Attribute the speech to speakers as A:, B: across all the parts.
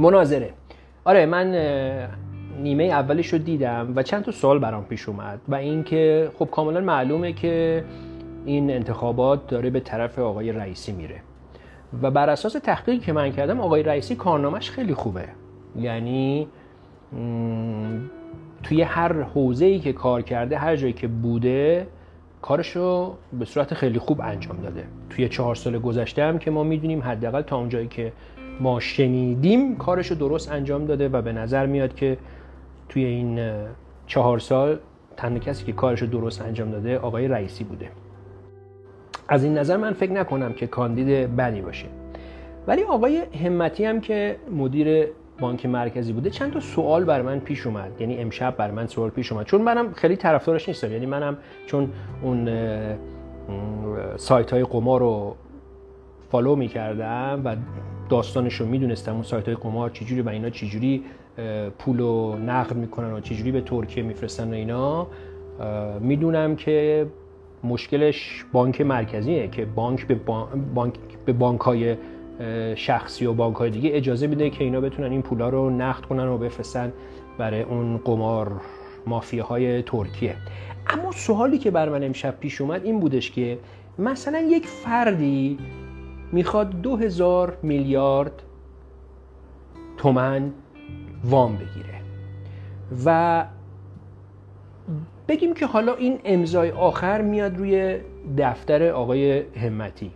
A: مناظره. آره من نیمه اولش رو دیدم و چند تا سوال برام پیش اومد و اینکه خب کاملا معلومه که این انتخابات داره به طرف آقای رئیسی میره. و بر اساس تحقیقی که من کردم آقای رئیسی کارنامهش خیلی خوبه. یعنی توی هر حوزه ای که کار کرده هر جایی که بوده کارش رو به صورت خیلی خوب انجام داده. توی چهار سال گذشته هم که ما می‌دونیم حداقل تا اونجایی که ما شنیدیم کارش رو درست انجام داده و به نظر میاد که توی این چهار سال تنها کسی که کارش رو درست انجام داده آقای رئیسی بوده. از این نظر من فکر نکنم که کاندید بدی باشه. ولی آقای همتی هم که مدیر بانک مرکزی بوده چند تا سوال بر من پیش اومد. یعنی امشب بر من سوال پیش اومد. چون منم خیلی طرفدارش نیستم. یعنی منم چون اون سایت های قمار رو فالو می‌کردم و داستانش رو می‌دونستم اون سایت های قمار چجوری و اینا چجوری پول رو نقد می‌کنن و چجوری به ترکیه میفرستن و اینا. می‌دونم که مشکلش بانک مرکزیه که بانک به, بانک به بانک های شخصی و بانک های دیگه اجازه میده که اینا بتونن این پولا رو نقد کنن و بفرستن برای اون قمار مافیاهای ترکیه. اما سوالی که بر من امشب پیش اومد این بودش که مثلا یک فردی می‌خواد دو هزار میلیارد تومن وام بگیره. و بگیم که حالا این امضای آخر میاد روی دفتر آقای همتی.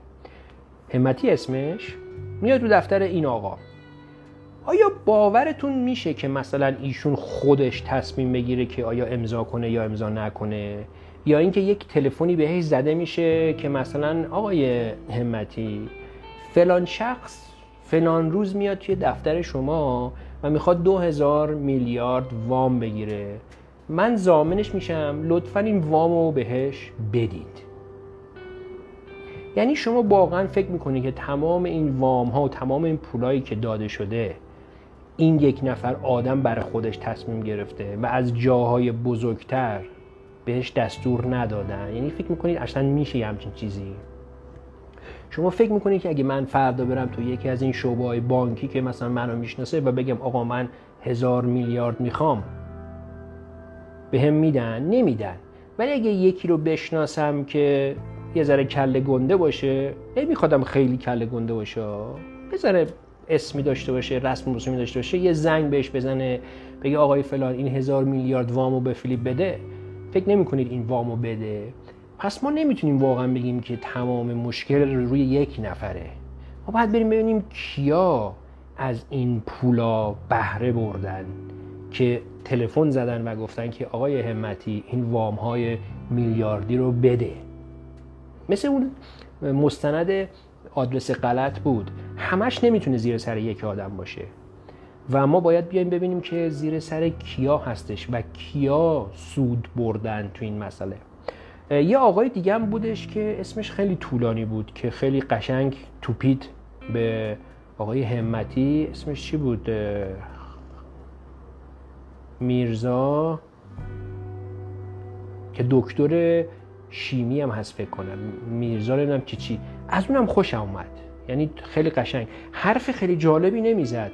A: همتی اسمش میاد رو دفتر این آقا. آیا باورتون میشه که مثلا ایشون خودش تصمیم بگیره که آیا امضا کنه یا امضا نکنه؟ یا اینکه یک تلفنی بهش زده میشه که مثلا آقای همتی فلان شخص فلان روز میاد توی دفتر شما و می‌خواد دو هزار میلیارد وام بگیره. من زامنش میشم لطفا این وامو بهش بدید. یعنی شما واقعا فکر می‌کنید که تمام این وام ها و تمام این پولایی که داده شده این یک نفر آدم برای خودش تصمیم گرفته و از جاهای بزرگتر بهش دستور ندادن؟ یعنی فکر می‌کنید اصلا میشه یه همچین چیزی؟ شما فکر می‌کنید که اگه من فردا برم تو یکی از این شعبه های بانکی که مثلا منو می‌شناسه و بگم آقا من هزار میلیارد می‌خوام به هم میدن؟ نمیدن. ولی اگه یکی رو بشناسم که یه ذره کله گنده باشه نمیخوادم خیلی کله گنده باشه یه ذره اسمی داشته باشه رسم رسومی داشته باشه یه زنگ بهش بزنه بگه آقای فلان این هزار میلیارد وامو به فیلیپ بده. فکر نمی کنید این وامو بده. پس ما نمی‌تونیم واقعا بگیم که تمام مشکل روی یک نفره. ما باید بریم ببینیم کیا از این پولا بهره بردن که تلفن زدن و گفتن که آقای همتی این وام های میلیاردی رو بده. مثل اون مستند آدرس غلط بود. همش نمی‌تونه زیر سر یک آدم باشه. و ما باید بیایم ببینیم که زیر سر کیا هستش و کیا سود بردن تو این مسئله. یه آقای دیگه هم بودش که اسمش خیلی طولانی بود که خیلی قشنگ توپید به آقای همتی. اسمش چی بود؟ میرزا که دکتر شیمی هم هست فکر کنم. میرزا نمی‌دونم چی چی. از اونم خوشم اومد. یعنی خیلی قشنگ. حرف خیلی جالبی نمی‌زد.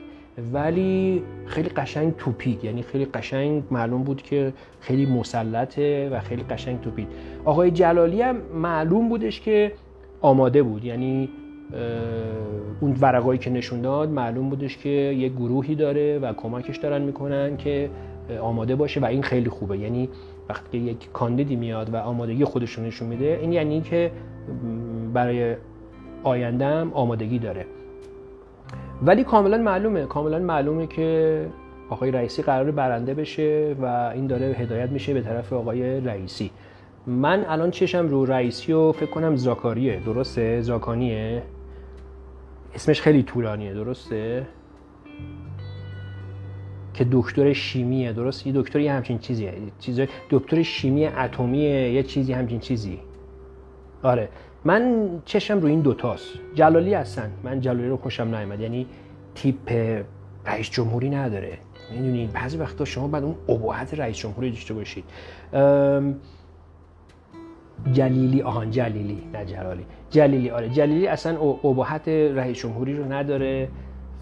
A: ولی خیلی قشنگ توپید. یعنی خیلی قشنگ معلوم بود که خیلی مسلطه و خیلی قشنگ توپید. آقای جلالی هم معلوم بودش که آماده بود. یعنی اون ورقایی که نشون داد معلوم بودش که یه گروهی داره و کمکش دارن می‌کنن که آماده باشه و این خیلی خوبه. یعنی وقتی یک کاندیدی میاد و آمادگی خودش نشون میده این یعنی که برای آیندهم آمادگی داره. ولی کاملا معلومه. کاملا معلومه که آقای رئیسی قرار برنده بشه و این داره هدایت میشه به طرف آقای رئیسی. من الان چشم رو رئیسی و فکر کنم زاکاریه. درسته؟ زاکانیه. اسمش خیلی طولانیه. درسته؟ که دکتر شیمیه. درست؟ یه دکتر یه همچین چیزیه. چیز دکتر شیمی اتمیه. یه چیزی همچین چیزی. آره. من چشم رو این دوتاست. جلالی هستن. من جلالی رو خوشم نیامد یعنی تیپ رئیس جمهوری نداره. می‌دونید بعضی وقتا شما بعد اون ابهت رئیس جمهوری داشته باشید. جلیلی آهان جلیلی نه جلالی. جلیلی آره. جلیلی اصلا ابهت رئیس جمهوری رو نداره.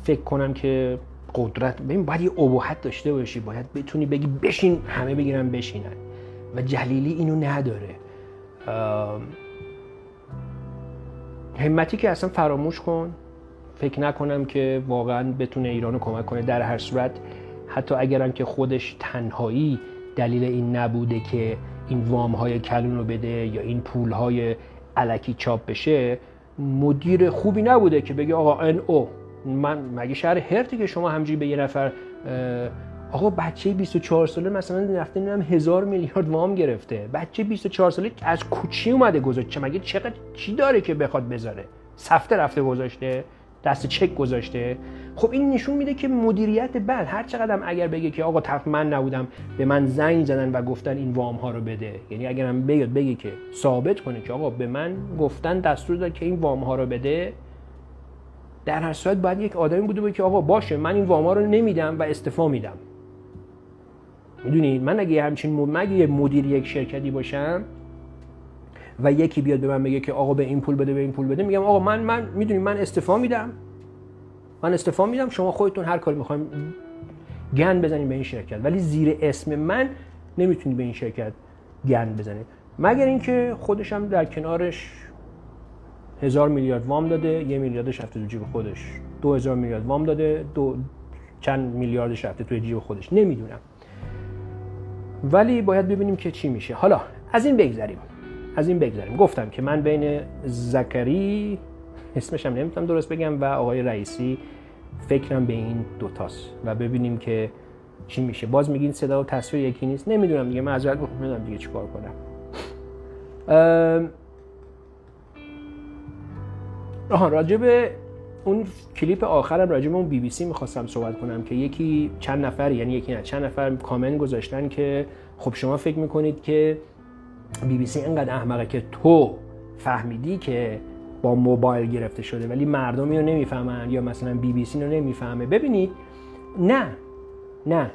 A: فکر کنم که قدرت ببین باید یه ابهت داشته باشی. باید بتونی بگی بشین همه بگیرن بشینن. و جلیلی اینو نداره. همتی که اصلا فراموش کن. فکر نکنم که واقعا بتونه ایران رو کمک کنه. در هر صورت حتی اگرم که خودش تنهایی دلیل این نبوده که این وام های کلون رو بده یا این پول های علکی چاپ بشه مدیر خوبی نبوده که بگه آقا ان او من مگه شهر هرتی که شما همجوری به یه نفر آقا بچه 24 ساله مثلا رفته نمی‌دونم هزار میلیارد وام گرفته. بچه 24 ساله از کوچی اومده گذاشته. مگه چقدر چی داره که بخواد بذاره؟ سفته رفته گذاشته دست چک گذاشته. خب این نشون میده که مدیریت بد. هر چقدر اگر بگه که آقا طرف من نبودم به من زنگ زدن و گفتن این وام ها رو بده. یعنی اگرم بیاد بگه که ثابت کنه که آقا به من گفتن دستور داد که این وام ها رو بده در هر صورت باید یک آدمی بوده که آقا باشه من این وام ها رو نمیدم و استفا میدم. می‌دونید من اگه همچین مگه مدیر یک شرکتی باشم و یکی بیاد به من بگه که آقا به این پول بده به این پول بده میگم آقا من من می‌دونی من استفا میدم. من استفا میدم شما خودتون هر کاری می‌خوایم گند بزنید به این شرکت. ولی زیر اسم من نمی‌تونید به این شرکت گند بزنید. مگر اینکه خودش هم در کنارش هزار میلیارد وام داده یه میلیاردش رفته تو جیب خودش. دو هزار میلیارد وام داده دو چند میلیاردش رفته توی جیب خودش. نمی‌دونم. ولی باید ببینیم که چی میشه. حالا از این بگذریم. از این بگذریم. گفتم که من بین زکری اسمش هم نمی‌تونم درست بگم و آقای رئیسی فکرم به این دوتاست. و ببینیم که چی میشه. باز میگین صدا و تصویر یکی نیست. نمی‌دونم دیگه. معذرت بخوام نمی‌دونم دیگه چیکار کنم. آها راجب اون کلیپ آخرم راجب اون بی بی سی می‌خواستم صحبت کنم که یکی چند نفر یعنی یکی نه چند نفر کامنت گذاشتن که خب شما فکر می‌کنید که بی بی سی اینقدر احمقه که تو فهمیدی که با موبایل گرفته شده ولی مردمی رو نمی‌فهمن یا مثلا بی بی سی رو نمی‌فهمه. ببینید نه نه.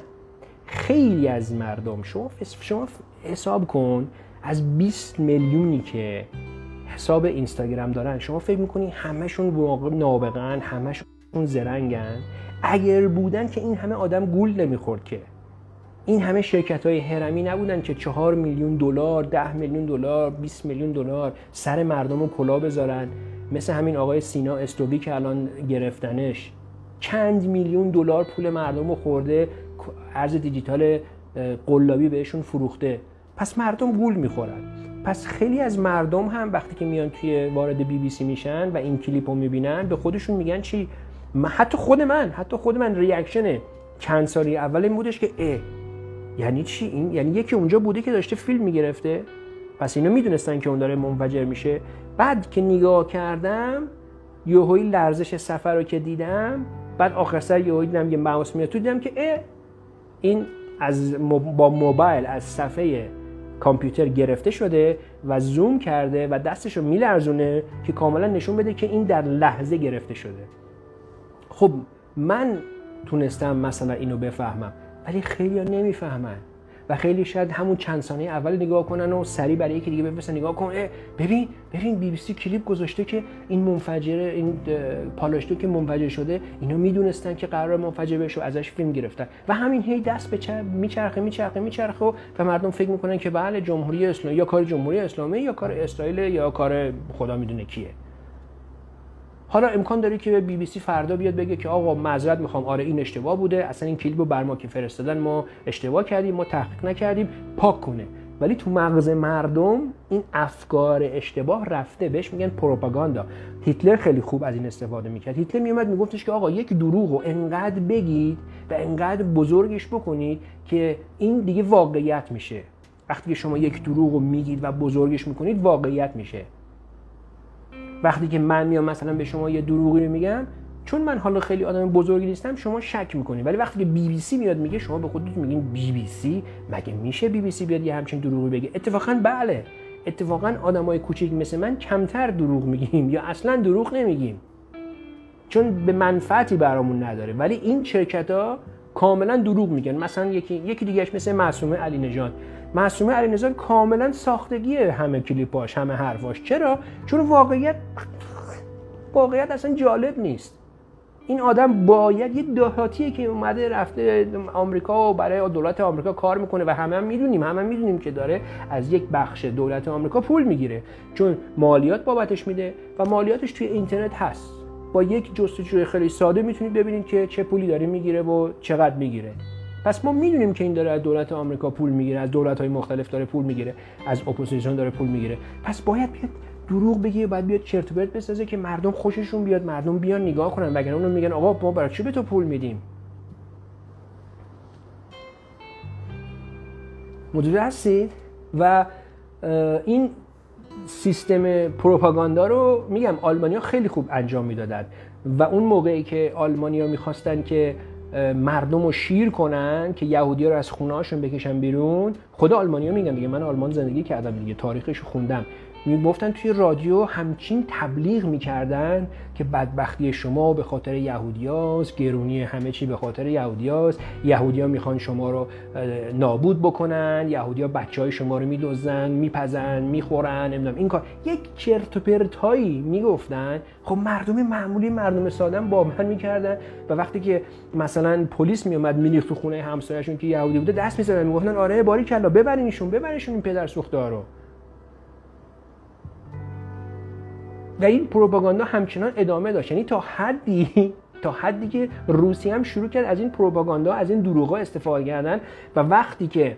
A: خیلی از مردم شما شما حساب کن از 20 میلیونی که حساب اینستاگرام دارن. شما فکر می‌کنی همشون نابغن همشون زرنگن اگر بودن که این همه آدم گول نمی‌خورد که. این همه شرکت های هرمی نبودن که چهار میلیون دلار ده میلیون دلار 20 میلیون دلار سر مردم رو کلا بذارن. مثل همین آقای سینا استوبی که الان گرفتنش. چند میلیون دلار پول مردم رو خورده ارز دیجیتال قلابی بهشون فروخته. پس مردم گول می‌خورن. پس خیلی از مردم هم وقتی که میان توی وارد بی بی سی میشن و این کلیپ رو می‌بینن به خودشون میگن چی؟ حتی خود من حتی خود من ریاکشن چند سالی اول این بودش که اه یعنی چی؟ این یعنی یکی اونجا بوده که داشته فیلم می‌گرفته پس اینا می‌دونستن که اون داره منفجر میشه. بعد که نگاه کردم یهویی لرزش سفر رو که دیدم بعد آخر سر یهویی دیدم یه ماوس میاد. تو دیدم که اه این از با موبایل از صفحه کامپیوتر گرفته شده و زوم کرده و دستش رو میلرزونه که کاملا نشون بده که این در لحظه گرفته شده. خب من تونستم مثلا اینو بفهمم ولی خیلی نمی‌فهمن. و خیلی شاید همون چند ثانیه اول نگاه کنن و سری برای یکی دیگه بفرستن نگاه کن ببین ببین بی بی سی کلیپ گذاشته که این منفجر این پالاشتو که منفجر شده اینا می‌دونستن که قرار منفجر بشه و ازش فیلم گرفتن. و همین هی دست به چرخ میچرخه میچرخه میچرخه و مردم فکر می‌کنن که بله جمهوری اسلامی یا کار جمهوری اسلامی یا کار اسرائیل یا کار خدا می‌دونه کیه. حالا امکان داره که بی بی سی فردا بیاد بگه که آقا معذرت می‌خوام آره این اشتباه بوده اصلا این کلیپ رو بر ما که فرستادن ما اشتباه کردیم ما تحقیق نکردیم پاک کنه. ولی تو مغز مردم این افکار اشتباه رفته بهش میگن پروپاگاندا. هیتلر خیلی خوب از این استفاده می‌کرد. هیتلر میومد میگفتش که آقا یک دروغ رو انقدر بگید و انقدر بزرگش بکنید که این دیگه واقعیت میشه. وقتی که شما یک دروغ رو میگید و بزرگش می‌کنید واقعیت میشه. وقتی که من میام مثلا به شما یه دروغی رو میگم چون من حالا خیلی آدم بزرگی نیستم شما شک می‌کنید ولی وقتی که بی بی سی میاد میگه شما به خودتون میگین بی بی سی مگه میشه بی بی سی بیاد یه همچین دروغی بگه؟ اتفاقا بله. اتفاقا آدمای کوچیک مثل من کمتر دروغ میگیم یا اصلا دروغ نمیگیم. چون به منفعتی برامون نداره. ولی این شرکت ها کاملا دروغ میگن. مثلا یکی یکی دیگهش مثل معصومه علی نژاد. معصومه علی کاملا ساختگی همه کلیپاش همه حرفاش چرا؟ چون واقعیت واقعیت اصلا جالب نیست. این آدم باید یه دهاتیه که اومده رفته آمریکا و برای دولت آمریکا کار می‌کنه و همه هم می‌دونیم همه هم می‌دونیم که داره از یک بخش دولت آمریکا پول می‌گیره. چون مالیات بابتش میده و مالیاتش توی اینترنت هست. با یک جستجوی خیلی ساده می‌تونید ببینید که چه پولی داره می‌گیره و چقدر می‌گیره. پس ما می‌دونیم که این داره از دولت آمریکا پول می‌گیره از دولت های مختلف داره پول می‌گیره از اپوزیسیون داره پول می‌گیره. پس باید بیاد دروغ بگی باید بیاد چرت و پرت بسازه که مردم خوششون بیاد مردم بیان نگاه کنن. وگرنه اونو میگن آقا ما برای چی به تو پول میدیم؟ مدیر هستید؟ و این سیستم پروپاگاندا رو میگم آلمانیا خیلی خوب انجام می‌دادن. و اون موقعی که آلمانیا می‌خواستن که مردم رو شیر کنن که یهودی رو از خونه هاشون بکشن بیرون. خدا آلمانیا میگم دیگه من آلمان زندگی کردم دیگه تاریخش خوندم. می‌گفتن توی رادیو همچین تبلیغ می‌کردن که بدبختی شما به خاطر یهودیاست گرونی همه چی به خاطر یهودیاست. یهودیا می‌خوان شما رو نابود بکنن یهودیا بچه های شما رو میدوزن میپزن می‌خورن نمی‌دونم این کار. یک چرت و پرتایی می‌گفتن. خب مردم معمولی مردم ساده باور می‌کردن و وقتی که مثلا پلیس میومد میریخت تو خونه همسایه‌شون که یهودی بوده دست می‌زدن می‌گفتن آره باری کلا ببرینشون ببرینشون این پدر سوخته رو و این پروپاگاندا همچنان ادامه داشت. یعنی تا حدی تا حدی که روسیه هم شروع کرد از این پروپاگاندا از این دروغا استفاده کردن و وقتی که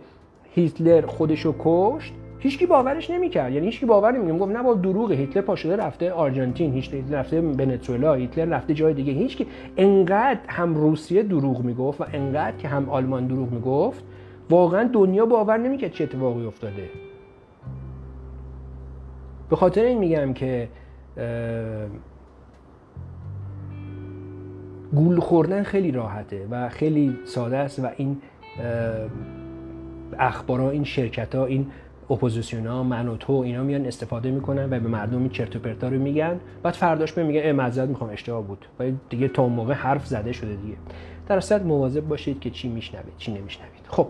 A: هیتلر خودشو کشت هیچکی باورش نمی‌کرد. یعنی هیچکی باور نمی‌کرد گفت نه با دروغ هیتلر پاشده رفته آرژانتین هیتلر رفته ونزوئلا هیتلر رفته جای دیگه. هیچکی. انقدر هم روسیه دروغ می‌گفت و انقدر که هم آلمان دروغ می‌گفت واقعا دنیا باور نمی‌کرد چه اتفاقی افتاده. به خاطر این میگم که گول خوردن خیلی راحته و خیلی ساده است و این اخبارا این شرکت ها این اپوزیسیون ها من و تو اینا میان استفاده می‌کنن و به مردم این چرت و پرتا رو میگن. بعد فرداش به میگن معذرت می‌خوام اشتباه بود. و دیگه تا موقع حرف زده شده دیگه. در اصل مواظب باشید که چی میشنوید چی نمیشنوید. خب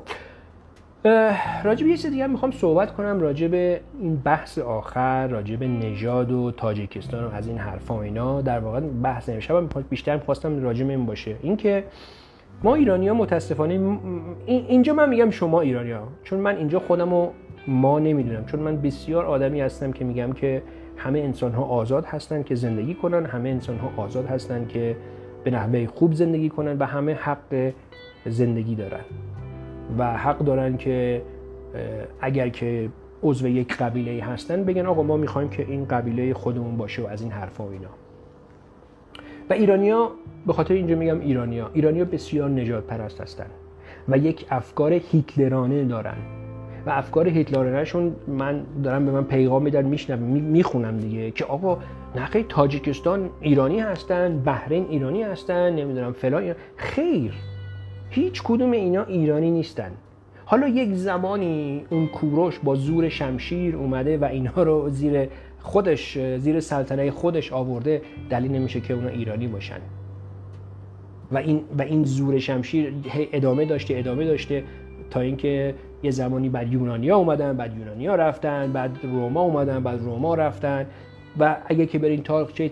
A: راجب یه چیز دیگه می‌خوام صحبت کنم راجب این بحث آخر راجب نژاد و تاجیکستان و از این حرفا و اینا. در واقع بحث امشب بیشتر می‌خواستم راجب این باشه. اینکه ما ایرانی ها متاسفانه اینجا من میگم شما ایرانی ها چون من اینجا خودم رو ما نمی‌دونم. چون من بسیار آدمی هستم که میگم که همه انسان ها آزاد هستن که زندگی کنن همه انسان ها آزاد هستن که به نحوه خوب زندگی کنن و همه حق زندگی دارن. و حق دارن که اگر که عضو یک قبیله هستن بگن آقا ما می‌خوایم که این قبیله خودمون باشه و از این حرفا و اینا. و ایرانیا به خاطر اینجا میگم ایرانیا ایرانیا بسیار نجات پرست هستن و یک افکار هیتلرانه دارن. و افکار هیتلرانهشون من دارم به من پیغام میدن میشنم می‌خونم دیگه که آقا نخی تاجیکستان ایرانی هستن بحرین ایرانی هستن نمی‌دونم فلان خیر. هیچ کدوم اینا ایرانی نیستن. حالا یک زمانی اون کوروش با زور شمشیر اومده و اینها رو زیر خودش زیر سلطنه خودش آورده دلیل نمیشه که اونا ایرانی باشن. و این و این زور شمشیر ادامه داشته ادامه داشته تا اینکه یه زمانی بعد یونانیا اومدن بعد یونانیا رفتن بعد روما اومدن بعد روما رفتن. و اگه که برین تاریخچه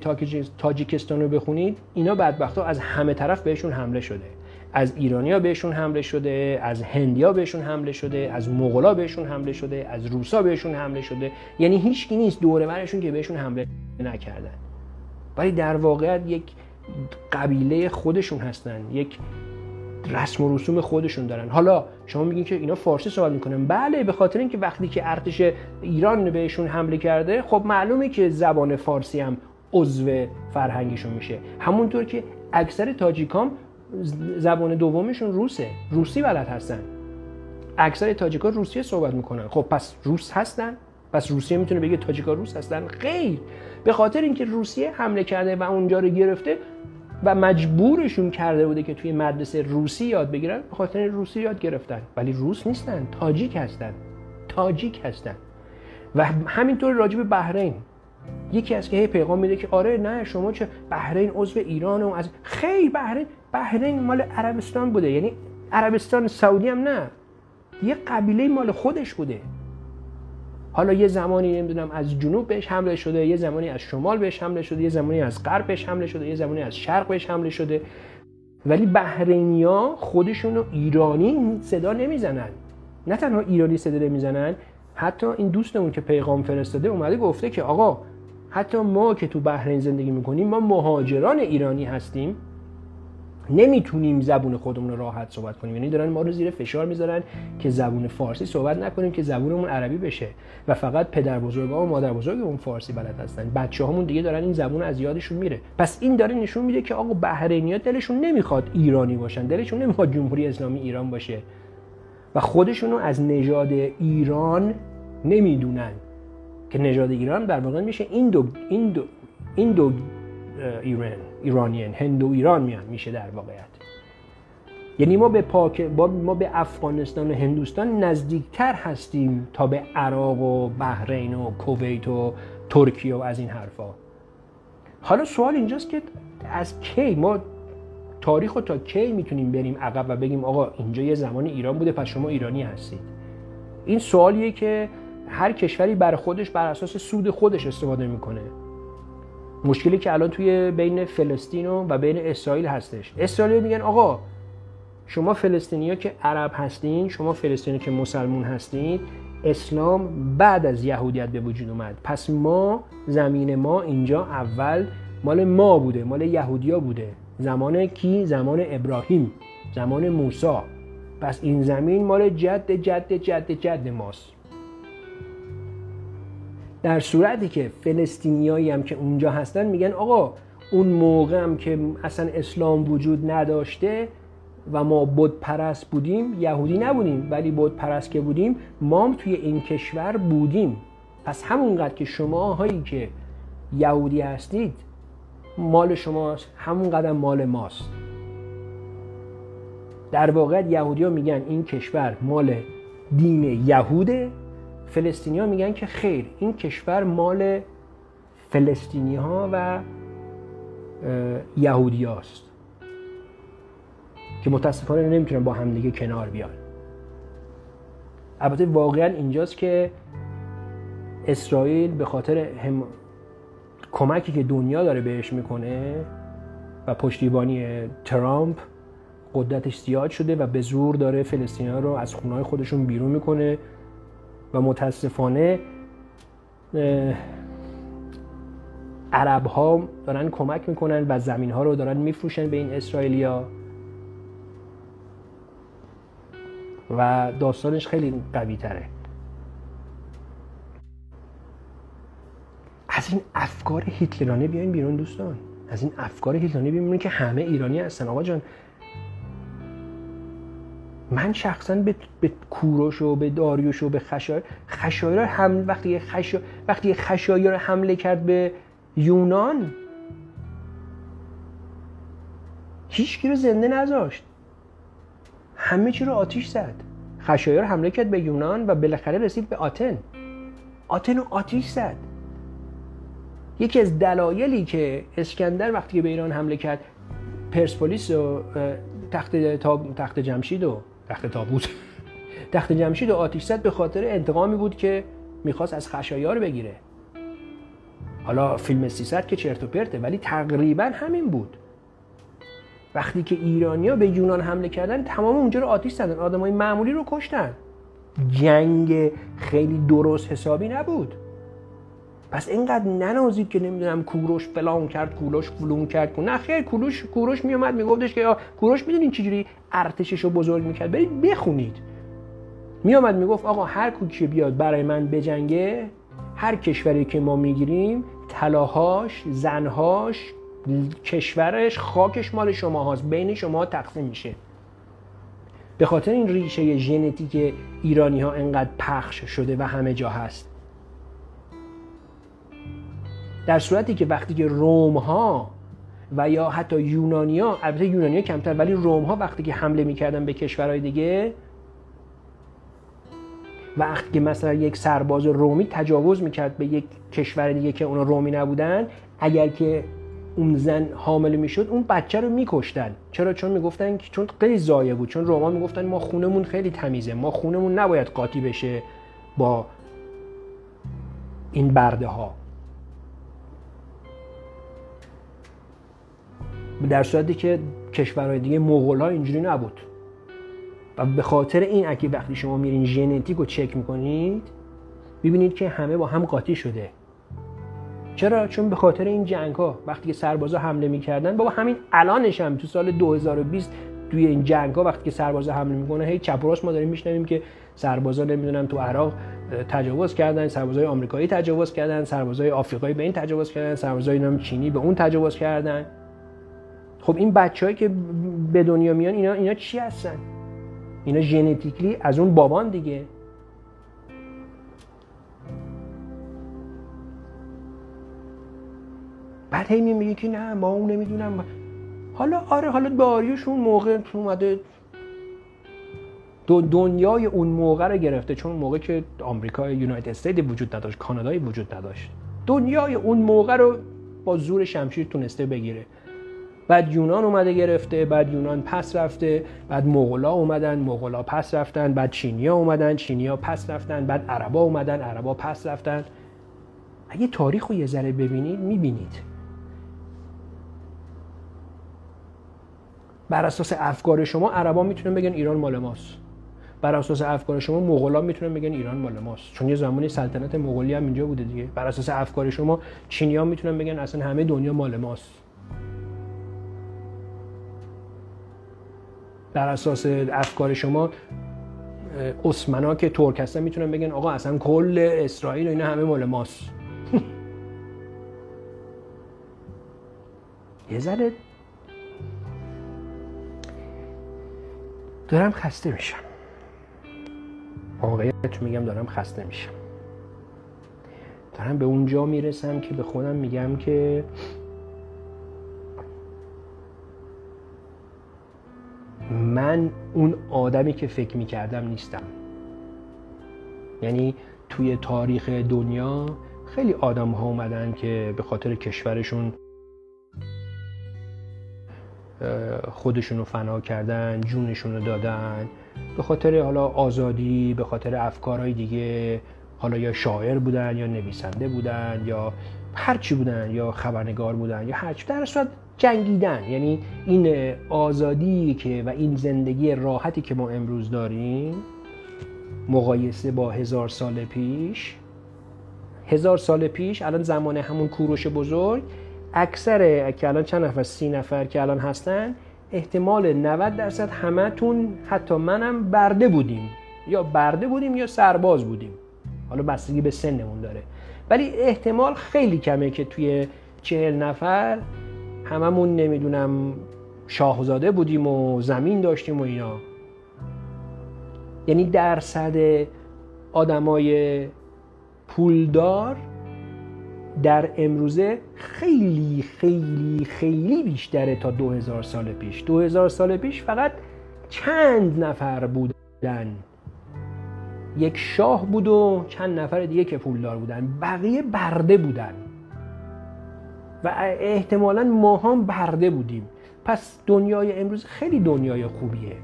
A: تاجیکستان رو بخونید اینا بدبختا از همه طرف بهشون حمله شده. از ایرانیا بهشون حمله شده از هندیا بهشون حمله شده از مغلا بهشون حمله شده از روسا بهشون حمله شده. یعنی هیچکی نیست دوره برشون که بهشون حمله نکردن. ولی در واقع یک قبیله خودشون هستن یک رسم و رسوم خودشون دارن. حالا شما میگین که اینا فارسی صحبت می‌کنن. بله به خاطر اینکه وقتی که ارتش ایران بهشون حمله کرده خب معلومه که زبان فارسی هم عضو فرهنگشون میشه. همونطور که اکثر تاجیکام زبان دومشون روسه. روسی بلد هستن. اکثر تاجیکا روسیه صحبت می‌کنن. خب پس روس هستن؟ پس روسیه می‌تونه بگه تاجیکا روس هستن؟ خیر به خاطر اینکه روسیه حمله کرده و اونجا رو گرفته و مجبورشون کرده بوده که توی مدرسه روسی یاد بگیرن به خاطر روسی یاد گرفتن. ولی روس نیستن. تاجیک هستن. تاجیک هستن. و همینطور راجب بحرین. یکی از که هی پیغام میده که آره نه شما چه بحرین عضو ایران و از خیر بحرین بحرین مال عربستان بوده. یعنی عربستان سعودی هم نه. یه قبیله مال خودش بوده. حالا یه زمانی نمی‌دونم از جنوب بهش حمله شده یه زمانی از شمال بهش حمله شده یه زمانی از غرب بهش حمله شده یه زمانی از شرق بهش حمله شده. ولی بحرینیا خودشونو ایرانی صدا نمی‌زنن. نه تنها ایرانی صدا نمی‌زنن حتی این دوستمون که پیغام فرستاده اومده گفته که آقا حتی ما که تو بحرین زندگی می‌کنیم ما مهاجران ایرانی هستیم نمی‌تونیم زبون خودمون رو راحت صحبت کنیم. یعنی دارن ما رو زیر فشار می‌ذارن که زبون فارسی صحبت نکنیم که زبونمون عربی بشه. و فقط پدر بزرگا و مادر بزرگمون فارسی بلد هستن. بچه همون دیگه دارن این زبون از یادشون میره. پس این داره نشون میده که آقا بحرینیا دلشون نمی‌خواد ایرانی باشن. دلشون نمی‌خواد جمهوری اسلامی ایران باشه. و خودشونو از نژاد ایران نمی‌دونن. که نژاد ایران در واقع میشه این دو این دو این دو ایران ایرانیان هندو ایران میان میشه در واقعیت. یعنی ما به پاک ما به افغانستان و هندوستان نزدیکتر هستیم تا به عراق و بحرین و کویت و ترکیه و از این حرفا. حالا سوال اینجاست که از کی؟ ما تاریخ رو تا کی می‌تونیم بریم عقب و بگیم آقا اینجا یه زمان ایران بوده پس شما ایرانی هستید. این سوالیه که هر کشوری بر خودش بر اساس سود خودش استفاده می‌کنه. مشکلی که الان توی بین فلسطین و بین اسرائیل هستش. اسرائیل میگن آقا شما فلسطینیا که عرب هستین شما فلسطینی که مسلمون هستین اسلام بعد از یهودیت به وجود اومد. پس ما زمین ما اینجا اول مال ما بوده مال یهودیا بوده. زمان کی؟ زمان ابراهیم زمان موسی. پس این زمین مال جد جد جد جد ماست. در صورتی که فلسطینیایی هم که اونجا هستن میگن آقا اون موقع هم که اصلا اسلام وجود نداشته و ما بود پرست بودیم یهودی نبودیم ولی بود پرست که بودیم ما توی این کشور بودیم. پس همونقدر که شما هایی که یهودی هستید مال شماست همون قدم مال ماست. در واقع یهودی ها میگن این کشور مال دین یهوده فلسطینی ها میگن که خیر این کشور مال فلسطینی ها و یهودی هاست که متاسفانه نمی‌تونن با همدیگه کنار بیان. البته واقعا اینجاست که اسرائیل به خاطر هم... کمکی که دنیا داره بهش می‌کنه و پشتیبانی ترامپ قدرتش زیاد شده و به زور داره فلسطینی ها رو از خونهای خودشون بیرون می‌کنه. و متاسفانه عرب ها دارن کمک می‌کنن و زمین ها رو دارن میفروشن به این اسرائیلیا. و داستانش خیلی قوی تره. از این افکار هیتلرانه بیاین بیرون دوستان. از این افکار هیتلرانه بیاین که همه ایرانی هستن. آقا جان من شخصا به, به کوروش و به داریوش و به خشایر خشایر هم وقتی خشا... وقتی خشایر حمله کرد به یونان هیچ رو زنده نذاشت. همه چی رو آتیش زد. خشایر حمله کرد به یونان و بالاخره رسید به آتن. آتن رو آتیش زد. یکی از دلایلی که اسکندر وقتی به ایران حمله کرد پرسپولیس و تخت, تخت جمشید و تخت تابوت تخت جمشید و آتیش به خاطر انتقامی بود که می‌خواست از خشایار بگیره. حالا فیلم 300 که چرت و پرته ولی تقریبا همین بود. وقتی که ایرانیا به یونان حمله کردن تمام اونجا رو آتیش زدن. آدمای معمولی رو کشتن. جنگ خیلی درست حسابی نبود. پس اینقدر ننازید که نمی‌دونم کوروش فلان کرد کوروش فلون کرد. نه خیر کوروش کوروش میومد میگفتش که کوروش می‌دونین چجوری ارتشش رو بزرگ می‌کرد؟ برید بخونید. میومد می‌گفت آقا هر کوکی بیاد برای من بجنگه هر کشوری که ما می‌گیریم طلاهاش زنهاش کشورش خاکش مال شما هاست بین شما تقسیم میشه. به خاطر این ریشه ژنتیک ایرانی ها انقدر پخش شده و همه جا هست. در صورتی که وقتی که روم ها و یا حتی یونانیا البته یونانیا کمتر ولی روم ها وقتی که حمله می‌کردن به کشورهای دیگه وقتی که مثلا یک سرباز رومی تجاوز می‌کرد به یک کشور دیگه که اونا رومی نبودن اگر که اون زن حامله می‌شد اون بچه رو میکشتن. چرا؟ چون می‌گفتن که چون خیلی زایه بود. چون روما می‌گفتن ما خونمون خیلی تمیزه. ما خونمون نباید قاطی بشه با این برده ها در صورتی که کشورهای دیگه مغول ها اینجوری نبود. و به خاطر این اگه وقتی شما میرین ژنتیک رو چک می‌کنید ببینید که همه با هم قاطی شده. چرا؟ چون به خاطر این جنگ ها وقتی که سربازا حمله می‌کردن بابا همین الانش هم تو سال 2020 توی این جنگ ها وقتی که سربازا حمله می‌کنه هی چپ ما داریم میشنویم که سربازا نمی‌دونم تو عراق تجاوز کردن سربازای آمریکایی تجاوز کردن سربازای آفریقایی به این تجاوز کردن سربازای نام چینی به اون تجاوز کردن. خب این بچههایی که به دنیا میان اینا اینا چی هستن؟ اینا ژنتیکلی از اون بابان دیگه. بعد هی میگه که نه ما اون نمی‌دونم. حالا آره حالا داریوش اون موقع اومده دو دنیای اون موقع رو گرفته چون موقع که آمریکا یونایتد استیت وجود نداشت کانادایی وجود نداشت. دنیای اون موقع رو با زور شمشیر تونسته بگیره. بعد یونان اومده گرفته بعد یونان پس رفته بعد مغولا اومدن مغولا پس رفتن بعد چینیا اومدن چینیا پس رفتن بعد عربا اومدن عربا پس رفتن. اگه تاریخ رو یه ذره ببینید می‌بینید. بر اساس افکار شما عربا می‌تونن بگن ایران مال ماست. بر اساس افکار شما مغولا می‌تونن بگن ایران مال ماست. چون یه زمانی سلطنت مغولی هم اینجا بوده دیگه. بر اساس افکار شما چینیا می‌تونن بگن اصلا همه دنیا مال ماست. بر اساس افکار شما اسمنا که ترک هستن می‌تونن بگن آقا اصلا کل اسرائیل و اینا همه مال ماست. یه ذره دارم خسته میشم. واقعیت میگم دارم خسته میشم. دارم به اونجا می‌رسم که به خودم میگم که من اون آدمی که فکر می‌کردم نیستم. یعنی توی تاریخ دنیا خیلی آدم ها اومدن که به خاطر کشورشون خودشون رو فنا کردن جونشون رو دادن. به خاطر حالا آزادی به خاطر افکارهای دیگه حالا یا شاعر بودن یا نویسنده بودن یا هرچی بودن یا خبرنگار بودن یا هرچی در صورت جنگیدن. یعنی این آزادی که و این زندگی راحتی که ما امروز داریم مقایسه با هزار سال پیش هزار سال پیش الان زمان همون کوروش بزرگ اکثر که الان چند نفر سی نفر که الان هستن احتمال 90 درصد همتون حتی منم برده بودیم. یا برده بودیم یا سرباز بودیم. حالا بستگی به سنمون داره. ولی احتمال خیلی کمه که توی چهل نفر هممون نمی‌دونم شاهزاده بودیم و زمین داشتیم و اینا. یعنی درصد آدمای پولدار در امروزه خیلی خیلی خیلی بیشتره تا دو هزار سال پیش. دو هزار سال پیش فقط چند نفر بودن؟ یک شاه بود و چند نفر دیگه که پولدار بودن. بقیه برده بودن. و احتمالا ما هم برده بودیم. پس دنیای امروز خیلی دنیای خوبیه.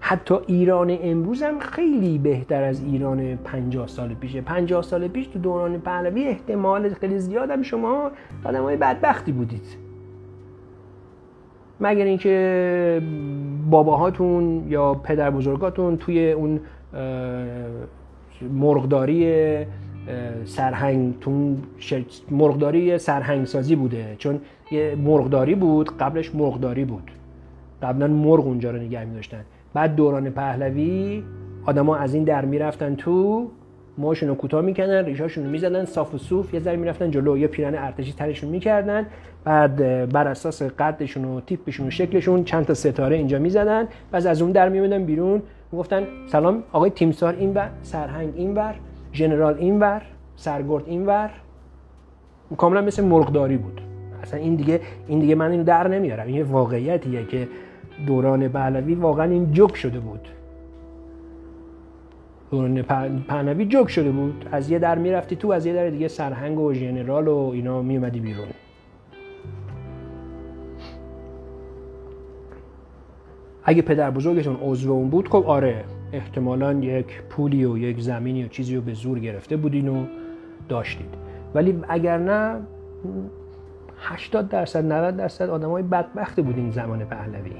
A: حتی ایران امروز هم خیلی بهتر از ایران 50 سال پیشه. 50 سال پیش تو دوران پهلوی احتمال خیلی زیادم شما آدم های بدبختی بودید. مگر اینکه باباهاتون یا پدر بزرگاتون توی اون مرغداری سرهنگتون مرغداری سرهنگ سازی بوده. چون یه مرغداری بود قبلش مرغداری بود. قبلا مرغ اونجا رو نگه می داشتن بعد دوران پهلوی آدما از این در می‌رفتن تو موشون رو کوتاه می‌کنن ریشاشون رو می‌زدن صاف و صوف یه ذره می‌رفتن جلو. یه پیرن ارتشی ترشون می‌کردن. بعد بر اساس قدشون و تیپشون و شکلشون چند تا ستاره اینجا می‌زدن. بعد از اون در میومدن بیرون. گفتن سلام آقای تیمسار اینور سرهنگ اینور. ژنرال اینور سرگرد اینور. کاملا مثل مرغداری بود. اصلا این دیگه این دیگه من اینو در نمیارم. این واقعیتیه که دوران پهلوی واقعا این جوک شده بود. دوران پهلوی جوک شده بود. از یه در می‌رفتی تو از یه در دیگه سرهنگ و ژنرال و اینا میومدی بیرون. اگه پدر بزرگتون عضو اون بود خب آره. احتمالا یک پولی و یک زمینی و چیزی رو به زور گرفته بودین و داشتید. ولی اگر نه 80 درصد 90 درصد آدم های بدبختی بودین زمان پهلوی.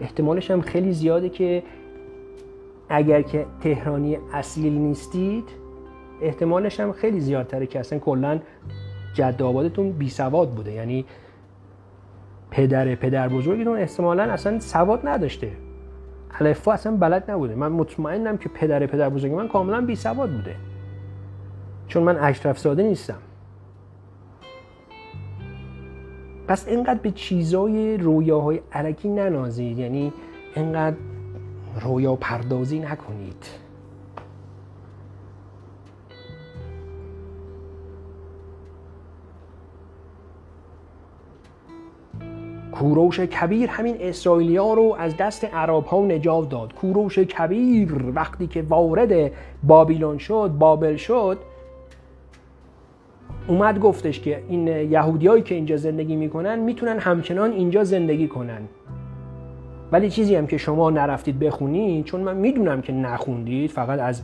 A: احتمالش هم خیلی زیاده که اگر که تهرانی اصیل نیستید احتمالش هم خیلی زیادتره که اصلا کلا جد آبادتون بی سواد بوده. یعنی پدر پدر بزرگتون احتمالا اصلا سواد نداشته. الفا اصلا بلد نبوده. من مطمئنم که پدر پدر بزرگ من کاملا بی سواد بوده. چون من اشرف ساده نیستم. پس اینقدر به چیزای رویاهای علکی ننازید. یعنی اینقدر رویا پردازی نکنید. کوروش کبیر همین اسرائیلیا رو از دست عرب ها نجات داد. کوروش کبیر وقتی که وارد بابیلون شد بابل شد اومد گفتش که این یهودیایی که اینجا زندگی می‌کنن می‌تونن همچنان اینجا زندگی کنن. ولی چیزی هم که شما نرفتید بخونید چون من می‌دونم که نخوندید فقط از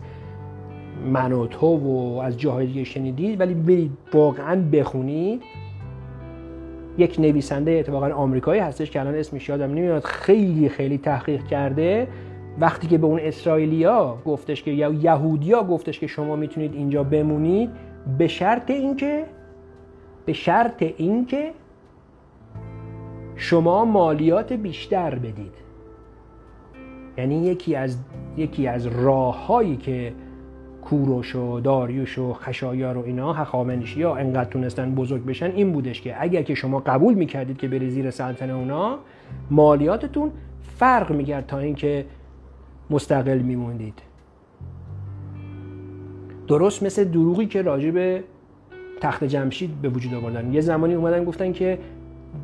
A: من و تو و از جاهای دیگه شنیدید ولی برید واقعا بخونید. یک نویسنده اتفاقا آمریکایی هستش که الان اسمش یادم نمیاد خیلی خیلی تحقیق کرده. وقتی که به اون اسرائیلیا گفتش که یا یهودیا گفتش که شما می‌تونید اینجا بمونید به شرط اینکه به شرط اینکه شما مالیات بیشتر بدید. یعنی یکی از یکی از راههایی که کوروش و داریوش و خشایار و اینا هخامنشی ها انقدر تونستن بزرگ بشن این بودش که اگر که شما قبول می‌کردید که بری زیر سلطنه اونا مالیاتتون فرق می‌کرد تا اینکه مستقل میموندید. درست مثل دروغی که راجع به تخت جمشید به وجود آوردن. یه زمانی اومدن گفتن که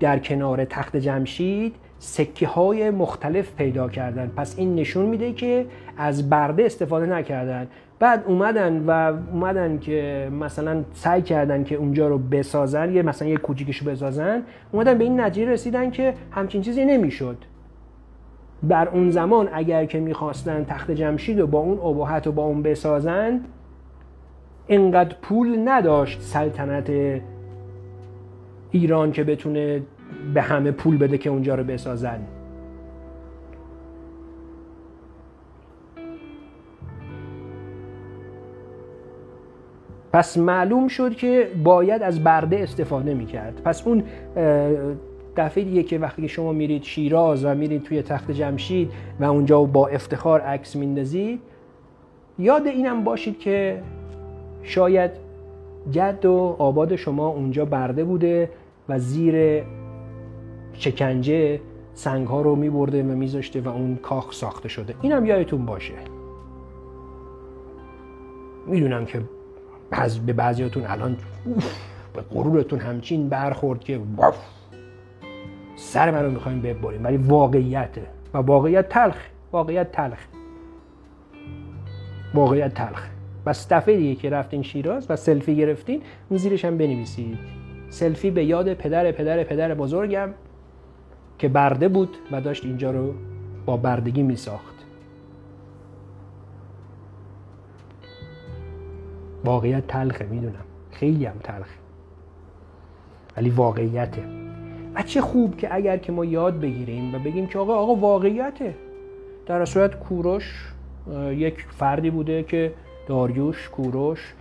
A: در کنار تخت جمشید سکه های مختلف پیدا کردن. پس این نشون میده که از برده استفاده نکردن. بعد اومدن و اومدن که مثلا سعی کردن که اونجا رو بسازن یه مثلا یه کوچیکش رو بسازن اومدن به این نتیجه رسیدن که همچین چیزی نمی‌شد. در اون زمان اگر که می‌خواستن تخت جمشید و با اون ابهت و با اون بسازن اینقدر پول نداشت سلطنت ایران که بتونه به همه پول بده که اونجا رو بسازن. پس معلوم شد که باید از برده استفاده می‌کرد. پس اون دفعه دیگه که وقتی شما میرید شیراز و میرید توی تخت جمشید و اونجا با افتخار عکس میندازید یاد اینم باشید که شاید جد و آباد شما اونجا برده بوده و زیر شکنجه سنگ ها رو میبرده و میذاشته و اون کاخ ساخته شده. اینم یادتون باشه. می‌دونم که بعض به بعضیاتون الان به غرورتون همچین برخورد که سر من رو می‌خوایم ببریم ولی واقعیته و واقعیت تلخ واقعیت تلخ. واقعیت تلخ. بس دفعه دیگه که رفتین شیراز و سلفی گرفتین اون زیرش هم بنویسید. سلفی به یاد پدر پدر پدر بزرگم که برده بود و داشت اینجا رو با بردگی می واقعیت تلخه می‌دونم. خیلی هم تلخه. ولی واقعیته. و چه خوب که اگر که ما یاد بگیریم و بگیم که آقا آقا واقعیته. در صورت کوروش یک فردی بوده که داریوش کوروش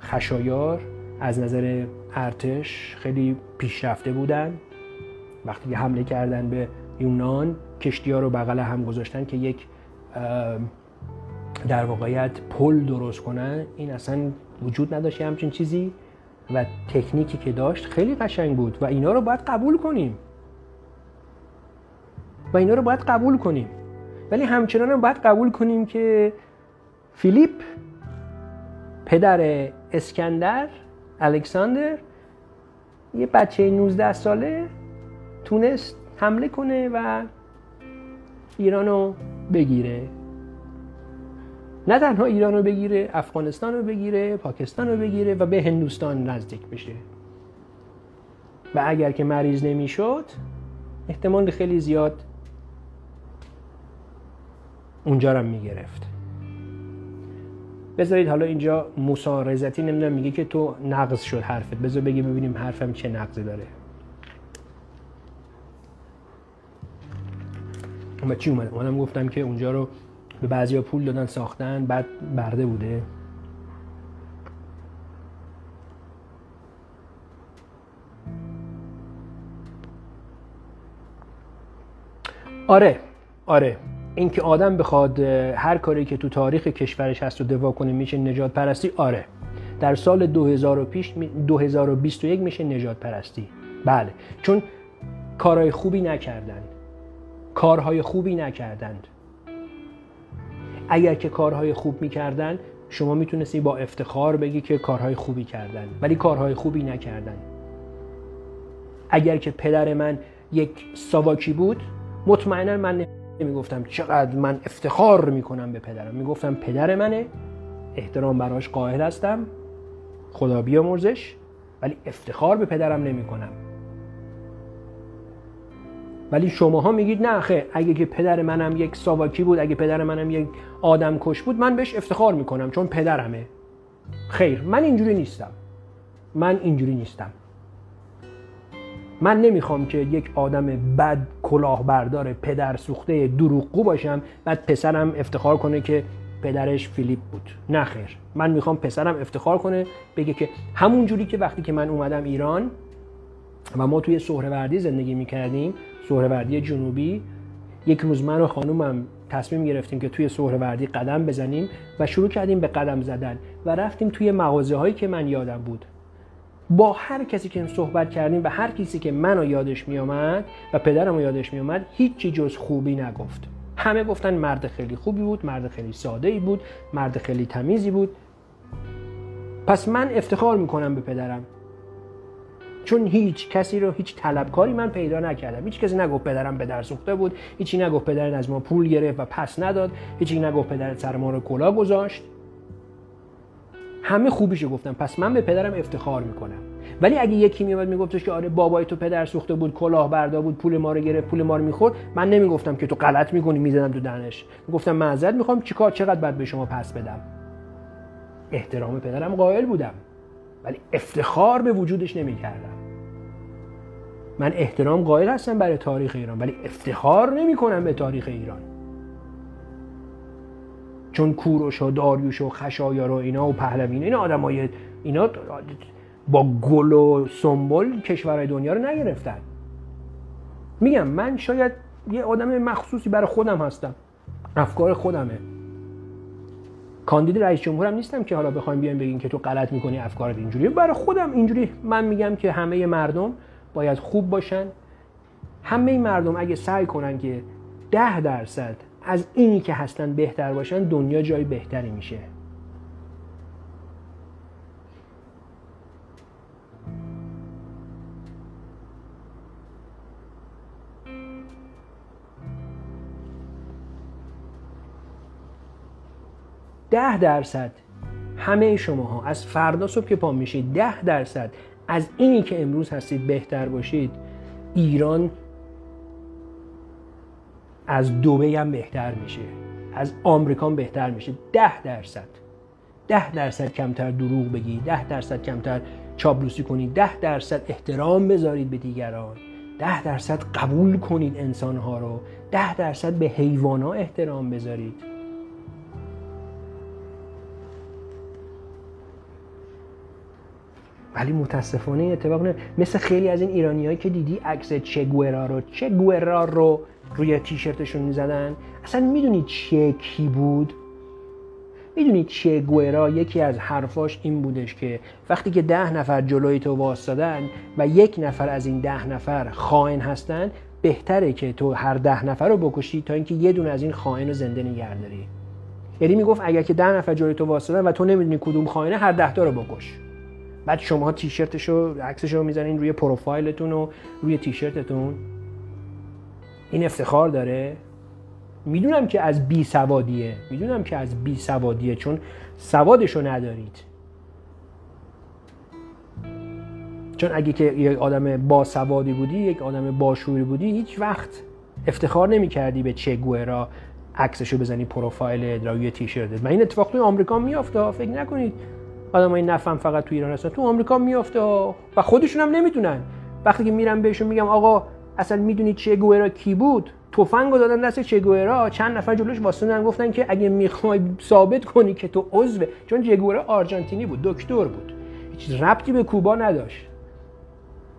A: خشایار از نظر ارتش خیلی پیشرفته بودن. وقتی حمله کردن به یونان کشتی ها رو بغل هم گذاشتن که یک در واقعیت پل درست کنن این اصلا وجود نداشت همچین چیزی و تکنیکی که داشت خیلی قشنگ بود و اینا رو باید قبول کنیم. و اینا رو باید قبول کنیم. ولی همچنان هم باید قبول کنیم که فیلیپ پدر اسکندر الکساندر یه بچه 19 ساله تونست حمله کنه و ایرانو بگیره. نه تنها ایران رو بگیره افغانستان رو بگیره پاکستان رو بگیره و به هندوستان نزدیک بشه. و اگر که مریض نمی‌شد احتمال خیلی زیاد اونجا رو می‌گرفت. بذارید حالا اینجا مسارزتی نمی‌دونم میگه که تو نقض شد حرفت. بذار بگی ببینیم حرفم چه نقضی داره. و چی اومد؟ اومدم گفتم که اونجا رو به بعضی پول دادن ساختن بعد برده بوده. آره آره. اینکه آدم بخواد هر کاری که تو تاریخ کشورش هست رو دفاع کنه میشه نجات پرستی آره. در سال 2000 پیش 2021 میشه نجات پرستی بله. چون کارهای خوبی نکردند. کارهای خوبی نکردند. اگر که کارهای خوب می‌کردن شما می‌تونستی با افتخار بگی که کارهای خوبی کردن ولی کارهای خوبی نکردن. اگر که پدر من یک ساواکی بود مطمئنا من نمی‌گفتم چقدر من افتخار می‌کنم به پدرم. می‌گفتم پدر منه احترام براش قائل هستم خدا بیامرزش ولی افتخار به پدرم نمی‌کنم. ولی شماها میگید نه خیر اگه که پدر منم یک ساواکی بود اگه پدر منم یک آدم کش بود من بهش افتخار می‌کنم چون پدرمه. خیر من اینجوری نیستم. من اینجوری نیستم. من نمی‌خوام که یک آدم بد کلاهبردار پدر سوخته دروغگو باشم بعد پسرم افتخار کنه که پدرش فیلیپ بود. نه خیر. من می‌خوام پسرم افتخار کنه بگه که همون جوری که وقتی که من اومدم ایران و ما توی سهروردی زندگی می‌کردیم سهروردی جنوبی. یک روز من و خانومم تصمیم گرفتیم که توی سهروردی قدم بزنیم و شروع کردیم به قدم زدن و رفتیم توی مغازه هایی که من یادم بود. با هر کسی که صحبت کردیم و هر کسی که منو یادش میامد و پدرم یادش میامد هیچی جز خوبی نگفت. همه گفتن مرد خیلی خوبی بود مرد خیلی ساده ای بود مرد خیلی تمیزی بود. پس من افتخار می‌کنم به پدرم. چون هیچ کسی رو هیچ طلبکاری من پیدا نکردم. هیچ کسی نگفت پدرم به سوخته بود هیچی نگفت پدر از ما پول گرفت و پس نداد هیچی نگفت پدر سر ما رو کلا گذاشت. همه خوبیشو گفتم. پس من به پدرم افتخار می‌کنم. ولی اگه یکی میومد میگفتش که آره بابای تو پدر سوخته بود کلاه بردا بود پول ما رو گرفت پول ما رو می‌خورد من نمی‌گفتم که تو غلط می‌کنی می‌زدم تو دهنش. می‌گفتم معذرت می‌خوام چیکار چقدر بعد به شما پس بدم. احترام پدرم قائل بودم. ولی افتخار به وجودش نمی‌کردم. من احترام قائل هستم برای تاریخ ایران ولی افتخار نمی‌کنم به تاریخ ایران. چون کوروش و داریوش و خشایار و اینا و پهلوین اینا آدمای اینا با گل و سنبل کشورهای دنیا رو نگرفتن. میگم من شاید یه آدم مخصوصی برای خودم هستم. افکار خودمه. کاندید رئیس جمهورم نیستم که حالا بخوایم بیایم بگیم که تو غلط می‌کنی افکارت اینجوری برای خودم اینجوری من میگم که همه مردم باید خوب باشن. همه مردم اگه سعی کنن که ده درصد از اینی که هستن بهتر باشن دنیا جای بهتری میشه. ده درصد. همه شما ها از فردا صبح که پا میشید ده درصد. از اینی که امروز هستید بهتر باشید ایران از دوبه هم بهتر میشه. از آمریکا بهتر میشه. ده درصد. ده درصد کمتر دروغ بگی ده درصد کمتر چابلوسی کنید ده درصد احترام بذارید به دیگران. ده درصد قبول کنید انسانها رو. ده درصد به حیوانا احترام بذارید. ولی متاسفانه این اتفاق نه. مثل خیلی از این ایرانیایی که دیدی عکس چگورا رو چگورا رو روی تیشرتشون می‌زدن؟ اصلا می‌دونید چه کی بود؟ می‌دونید چه گوئرا؟ یکی از حرفاش این بودش که وقتی که ده نفر جلوی تو واسدادن و یک نفر از این ده نفر خائن هستن بهتره که تو هر ده نفر رو بکشی تا اینکه یه دونه از این خائن رو زنده نگه داری. یعنی می‌گفت اگر که ده نفر جلوی تو واسدادن و تو نمی‌دونی کدوم خائنه هر ده تا رو بکش. بعد شما تیشرتشو عکسشو می‌زنین روی پروفایلتون و روی تیشرتتون. این افتخار داره. می‌دونم که از بی سوادیه. می‌دونم که از بی سوادیه چون سوادشو ندارید. چون اگه که یک آدم با سوادی بودی یک آدم باشوری بودی هیچ وقت افتخار نمی کردی به چه گوهرا عکسشو بزنی پروفایل روی تیشرتت. و این اتفاق توی آمریکا میافته. فکر نکنید آدمای نفهم فقط تو ایران هستن. تو آمریکا میافته و خودشون هم نمی‌دونن وقتی که میرم بهشون میگم آقا اصلا می‌دونید چه گوئرا کی بود؟ تفنگو دادن دست چگوئرا چند نفر جلوش واسطن گفتن که اگه می‌خوای ثابت کنی که تو عضو چون چگوئرا آرژانتینی بود دکتر بود. هیچ ربطی به کوبا نداشت.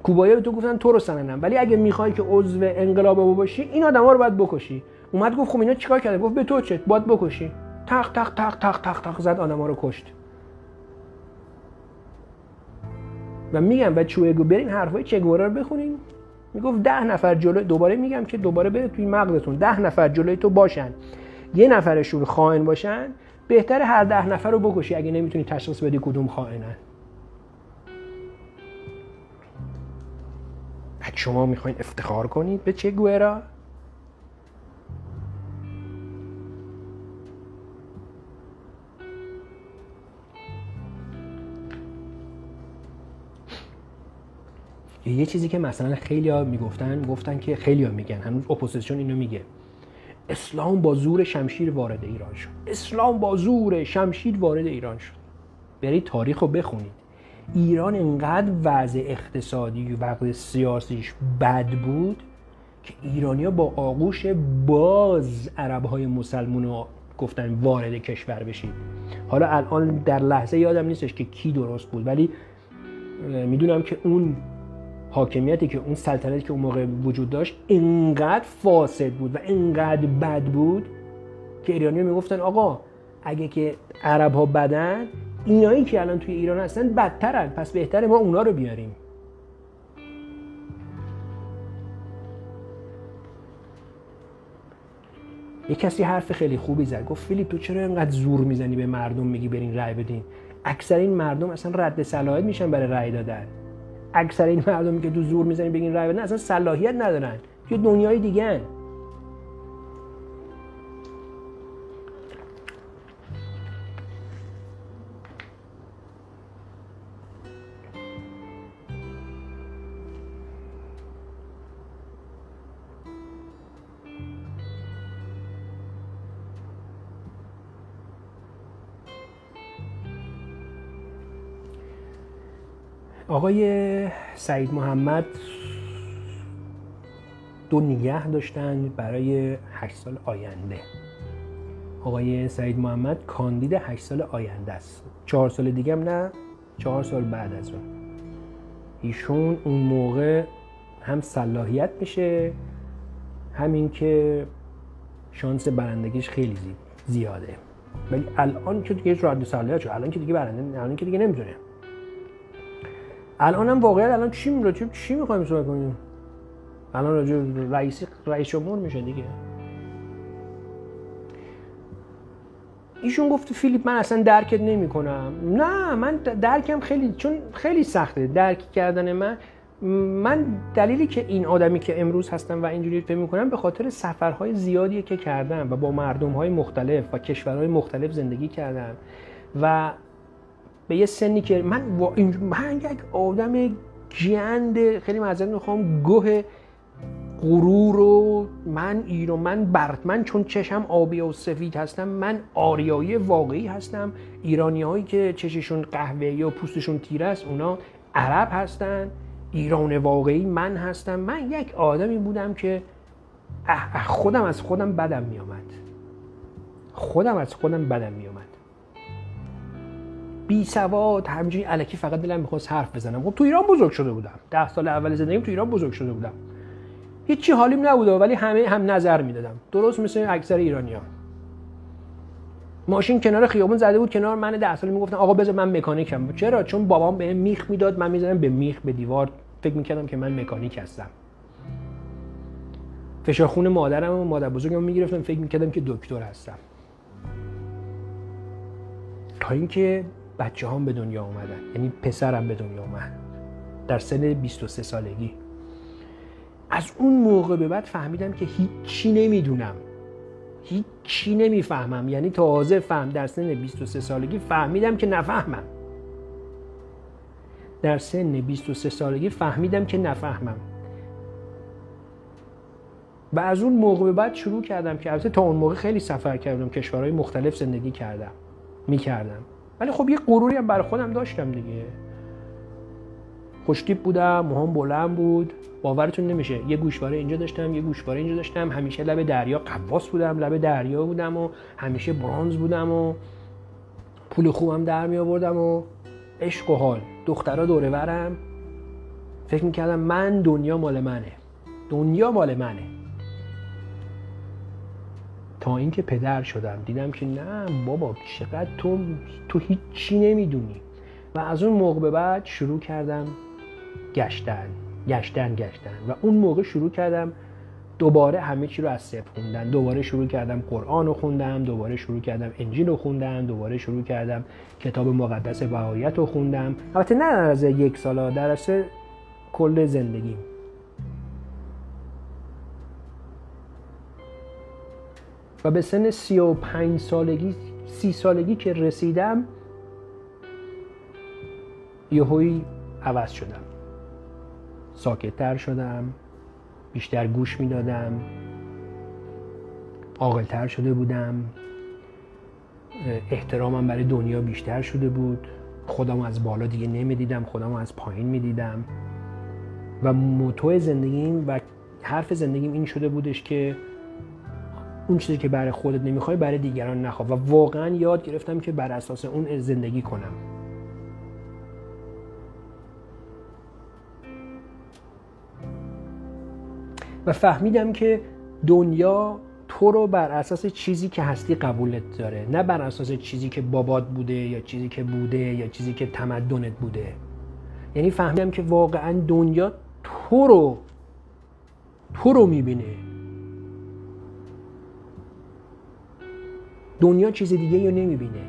A: کوبایی به تو گفتن تو رو سننم. ولی اگه می‌خوای که عضو انقلاب باشی این آدما رو باید بکشی. اومد گفت خب اینا چیکار کرده؟ گفت به تو چه؟ باید بکشی. تق تق تق تق تق تق زد آدما رو کشت. و میگم بچه‌ها برین حرفای چگوئرا رو بخونین می‌گفت ده نفر جلو دوباره میگم که دوباره بره توی مغزتون. ده نفر جلوی تو باشن. یه نفرشون خائن باشن. بهتر هر ده نفر رو بکشی اگه نمی‌تونی تشخیص بدی کدوم خائنن. شما می‌خواین افتخار کنید به چه گوهرا یه چیزی که مثلا خیلی ها می‌گفتن گفتن که خیلی ها میگن. هنوز اپوزیسیون اینو میگه. اسلام با زور شمشیر وارد ایران شد. اسلام با زور شمشیر وارد ایران شد. برید تاریخ رو بخونید. ایران انقدر وضع اقتصادی و وضع سیاسیش بد بود که ایرانیا با آغوش باز عرب های مسلمون گفتن وارد کشور بشید. حالا الان در لحظه یادم نیستش که کی درست بود ولی می‌دونم که اون حاکمیتی که اون سلطنتی که اون موقع وجود داشت انقدر فاسد بود و انقدر بد بود که ایرانی می‌گفتن آقا اگه که عرب ها بدن اینایی که الان توی ایران هستن بدترن پس بهتره ما اونا رو بیاریم. یه کسی حرف خیلی خوبی زد. گفت فیلیپ تو چرا اینقدر زور می‌زنی به مردم میگی برین رأی بدین؟ اکثر این مردم اصلا رد صلاحیت میشن برای رأی دادن. اکثر این مردمی که دو زور می‌زنین بگین رای بدن اصلا صلاحیت ندارن. یه دنیای دیگه آقای سعید محمد دو نگه داشتن برای هشت سال آینده. آقای سعید محمد کاندید هشت سال آینده است. چهار سال دیگه هم نه چهار سال بعد از اون. ایشون اون موقع هم صلاحیت میشه همین که شانس برندگیش خیلی زیاده. ولی الان که دیگه رد صلاحیت شد الان که دیگه برنده الان که دیگه نمی‌دونه الان هم واقعا الان چی می چی می‌خوایم صحبت کنیم؟ الان راجع رئیس رئیس جمهور میشه دیگه. ایشون گفت فیلیپ من اصلا درکت نمی کنم نه من درکم خیلی چون خیلی سخته. درک کردن من من دلیلی که این آدمی که امروز هستم و اینجوری فکر می‌کنم به خاطر سفرهای زیادی که کردم و با مردم های مختلف و کشورهای مختلف زندگی کردم. و به یه سنی که من من یک آدم گند خیلی معذرت می‌خوام گوه غرور و من ایران من برت من چون چشم آبی و سفید هستم من آریایی واقعی هستم. ایرانی هایی که چششون قهوه یا پوستشون تیره است اونا عرب هستن ایران واقعی من هستم. من یک آدمی بودم که خودم از خودم بدم میامد خودم از خودم بدم میامد بی سواد همینجوری الکی فقط دلم می‌خواست حرف بزنم. خب تو ایران بزرگ شده بودم. ده سال اول زندگیم تو ایران بزرگ شده بودم. هیچی حالیم نبوده ولی همه هم نظر می‌دادم. درست مثل اکثر ایرانیان. ماشین کنار خیابون زده بود کنار من ده ساله می‌گفتن آقا بذار من مکانیکم. چرا؟ چون بابام به میخ می‌داد من می‌زدم به میخ به دیوار. فکر می‌کردم که من مکانیک هستم. فشار خون مادرم و مادر بزرگم می‌گرفتم فکر می‌کردم که دکتر هستم. تا اینکه بچه هم به دنیا اومدن. یعنی پسرم به دنیا اومد. در سن 23 سالگی. از اون موقع به بعد فهمیدم که هیچی نمی‌دونم. هیچی نمی‌فهمم. یعنی تازه فهم در سن 23 سالگی فهمیدم که نفهمم. در سن 23 سالگی فهمیدم که نفهمم. و از اون موقع به بعد شروع کردم که البته تا اون موقع خیلی سفر کردم. کشورهای مختلف زندگی کردم. می‌کردم. ولی خب یه غروری هم برای خودم داشتم دیگه. خوشتیپ بودم موهام بلند بود. باورتون نمیشه یه گوشواره اینجا داشتم یه گوشواره اینجا داشتم. همیشه لب دریا قواس بودم لب دریا بودم و همیشه برانز بودم و پول خوبم در می آوردم و عشق و حال. دخترها دوره ورم. فکر می‌کردم من دنیا مال منه. دنیا مال منه. تا اینکه پدر شدم. دیدم که نه بابا چقدر تو تو هیچی نمی‌دونی. و از اون موقع به بعد شروع کردم گشتن گشتن گشتن. و اون موقع شروع کردم دوباره همه چی رو از صفر خوندن. دوباره شروع کردم قرآن رو خوندم دوباره شروع کردم انجیل رو خوندم دوباره شروع کردم کتاب مقدس بهایت رو خوندم. البته نه در از یک سال در کل زندگیم. و به سن سی و پنج سالگی سی سالگی که رسیدم یهویی عوض شدم. ساکتتر شدم بیشتر گوش می‌دادم عاقلتر شده بودم. احترامم برای دنیا بیشتر شده بود. خودم از بالا دیگه نمی‌دیدم خودم از پایین می‌دیدم. و موتو زندگیم و حرف زندگیم این شده بودش که اون چیزی که برای خودت نمی‌خوای برای دیگران نخواه. و واقعا یاد گرفتم که بر اساس اون زندگی کنم. و فهمیدم که دنیا تو رو بر اساس چیزی که هستی قبولت داره. نه بر اساس چیزی که بابات بوده یا چیزی که بوده یا چیزی که تمدنت بوده. یعنی فهمیدم که واقعا دنیا تو رو تو رو می‌بینه. دنیا چیز دیگه رو نمی‌بینه.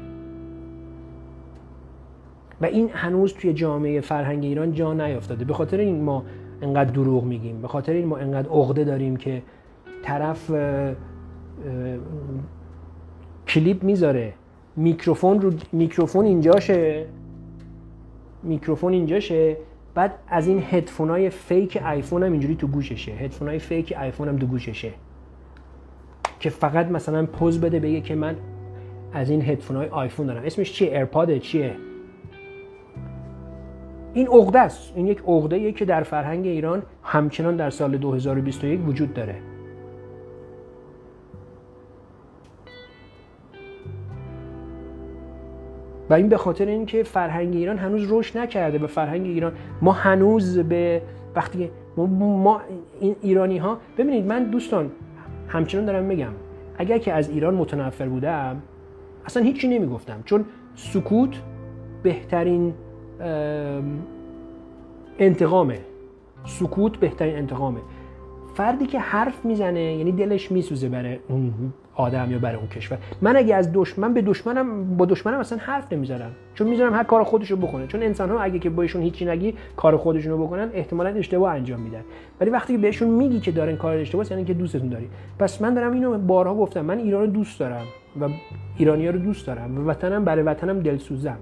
A: و این هنوز توی جامعه فرهنگ ایران جا نیافتاده. به خاطر این ما انقدر دروغ میگیم. به خاطر این ما انقدر عقده داریم که طرف کلیپ می‌ذاره. میکروفون رو میکروفون اینجاشه. میکروفون اینجاشه. بعد از این هدفون های fake آیفون هم اینجوری تو گوششه. هدفون های fake آیفون هم تو گوششه. که فقط مثلا پوز بده بگه که من از این هدفون های آیفون دارم. اسمش چیه؟ AirPod ه چیه؟ این عقده است. این یک عقده که در فرهنگ ایران همچنان در سال 2021 وجود داره. و این به خاطر اینکه فرهنگ ایران هنوز رشد نکرده. به فرهنگ ایران ما هنوز به وقتی ما این ایرانی ها ببینید من دوستان همچنان دارم میگم اگر که از ایران متنفر بودم اصلا هیچی نمی‌گفتم چون سکوت بهترین انتقامه. سکوت بهترین انتقامه. فردی که حرف می‌زنه یعنی دلش میسوزه برای اون آدم یا برای اون کشور. من اگه از دشمن به دشمنم با دشمنم اصلا حرف نمی‌زنم. چون می‌ذارم هر کار خودشو بکنه. چون انسان ها اگه که بهشون هیچی نگی کار خودشونو بکنن احتمالا اشتباه انجام میدن. ولی وقتی که بهشون میگی که دارن کار اشتباه یعنی که دوستتون داری. پس من دارم اینو بارها گفتم. من ایران رو دوست دارم و ایرانی ها رو دوست دارم و وطنم برای وطنم دلسوزم.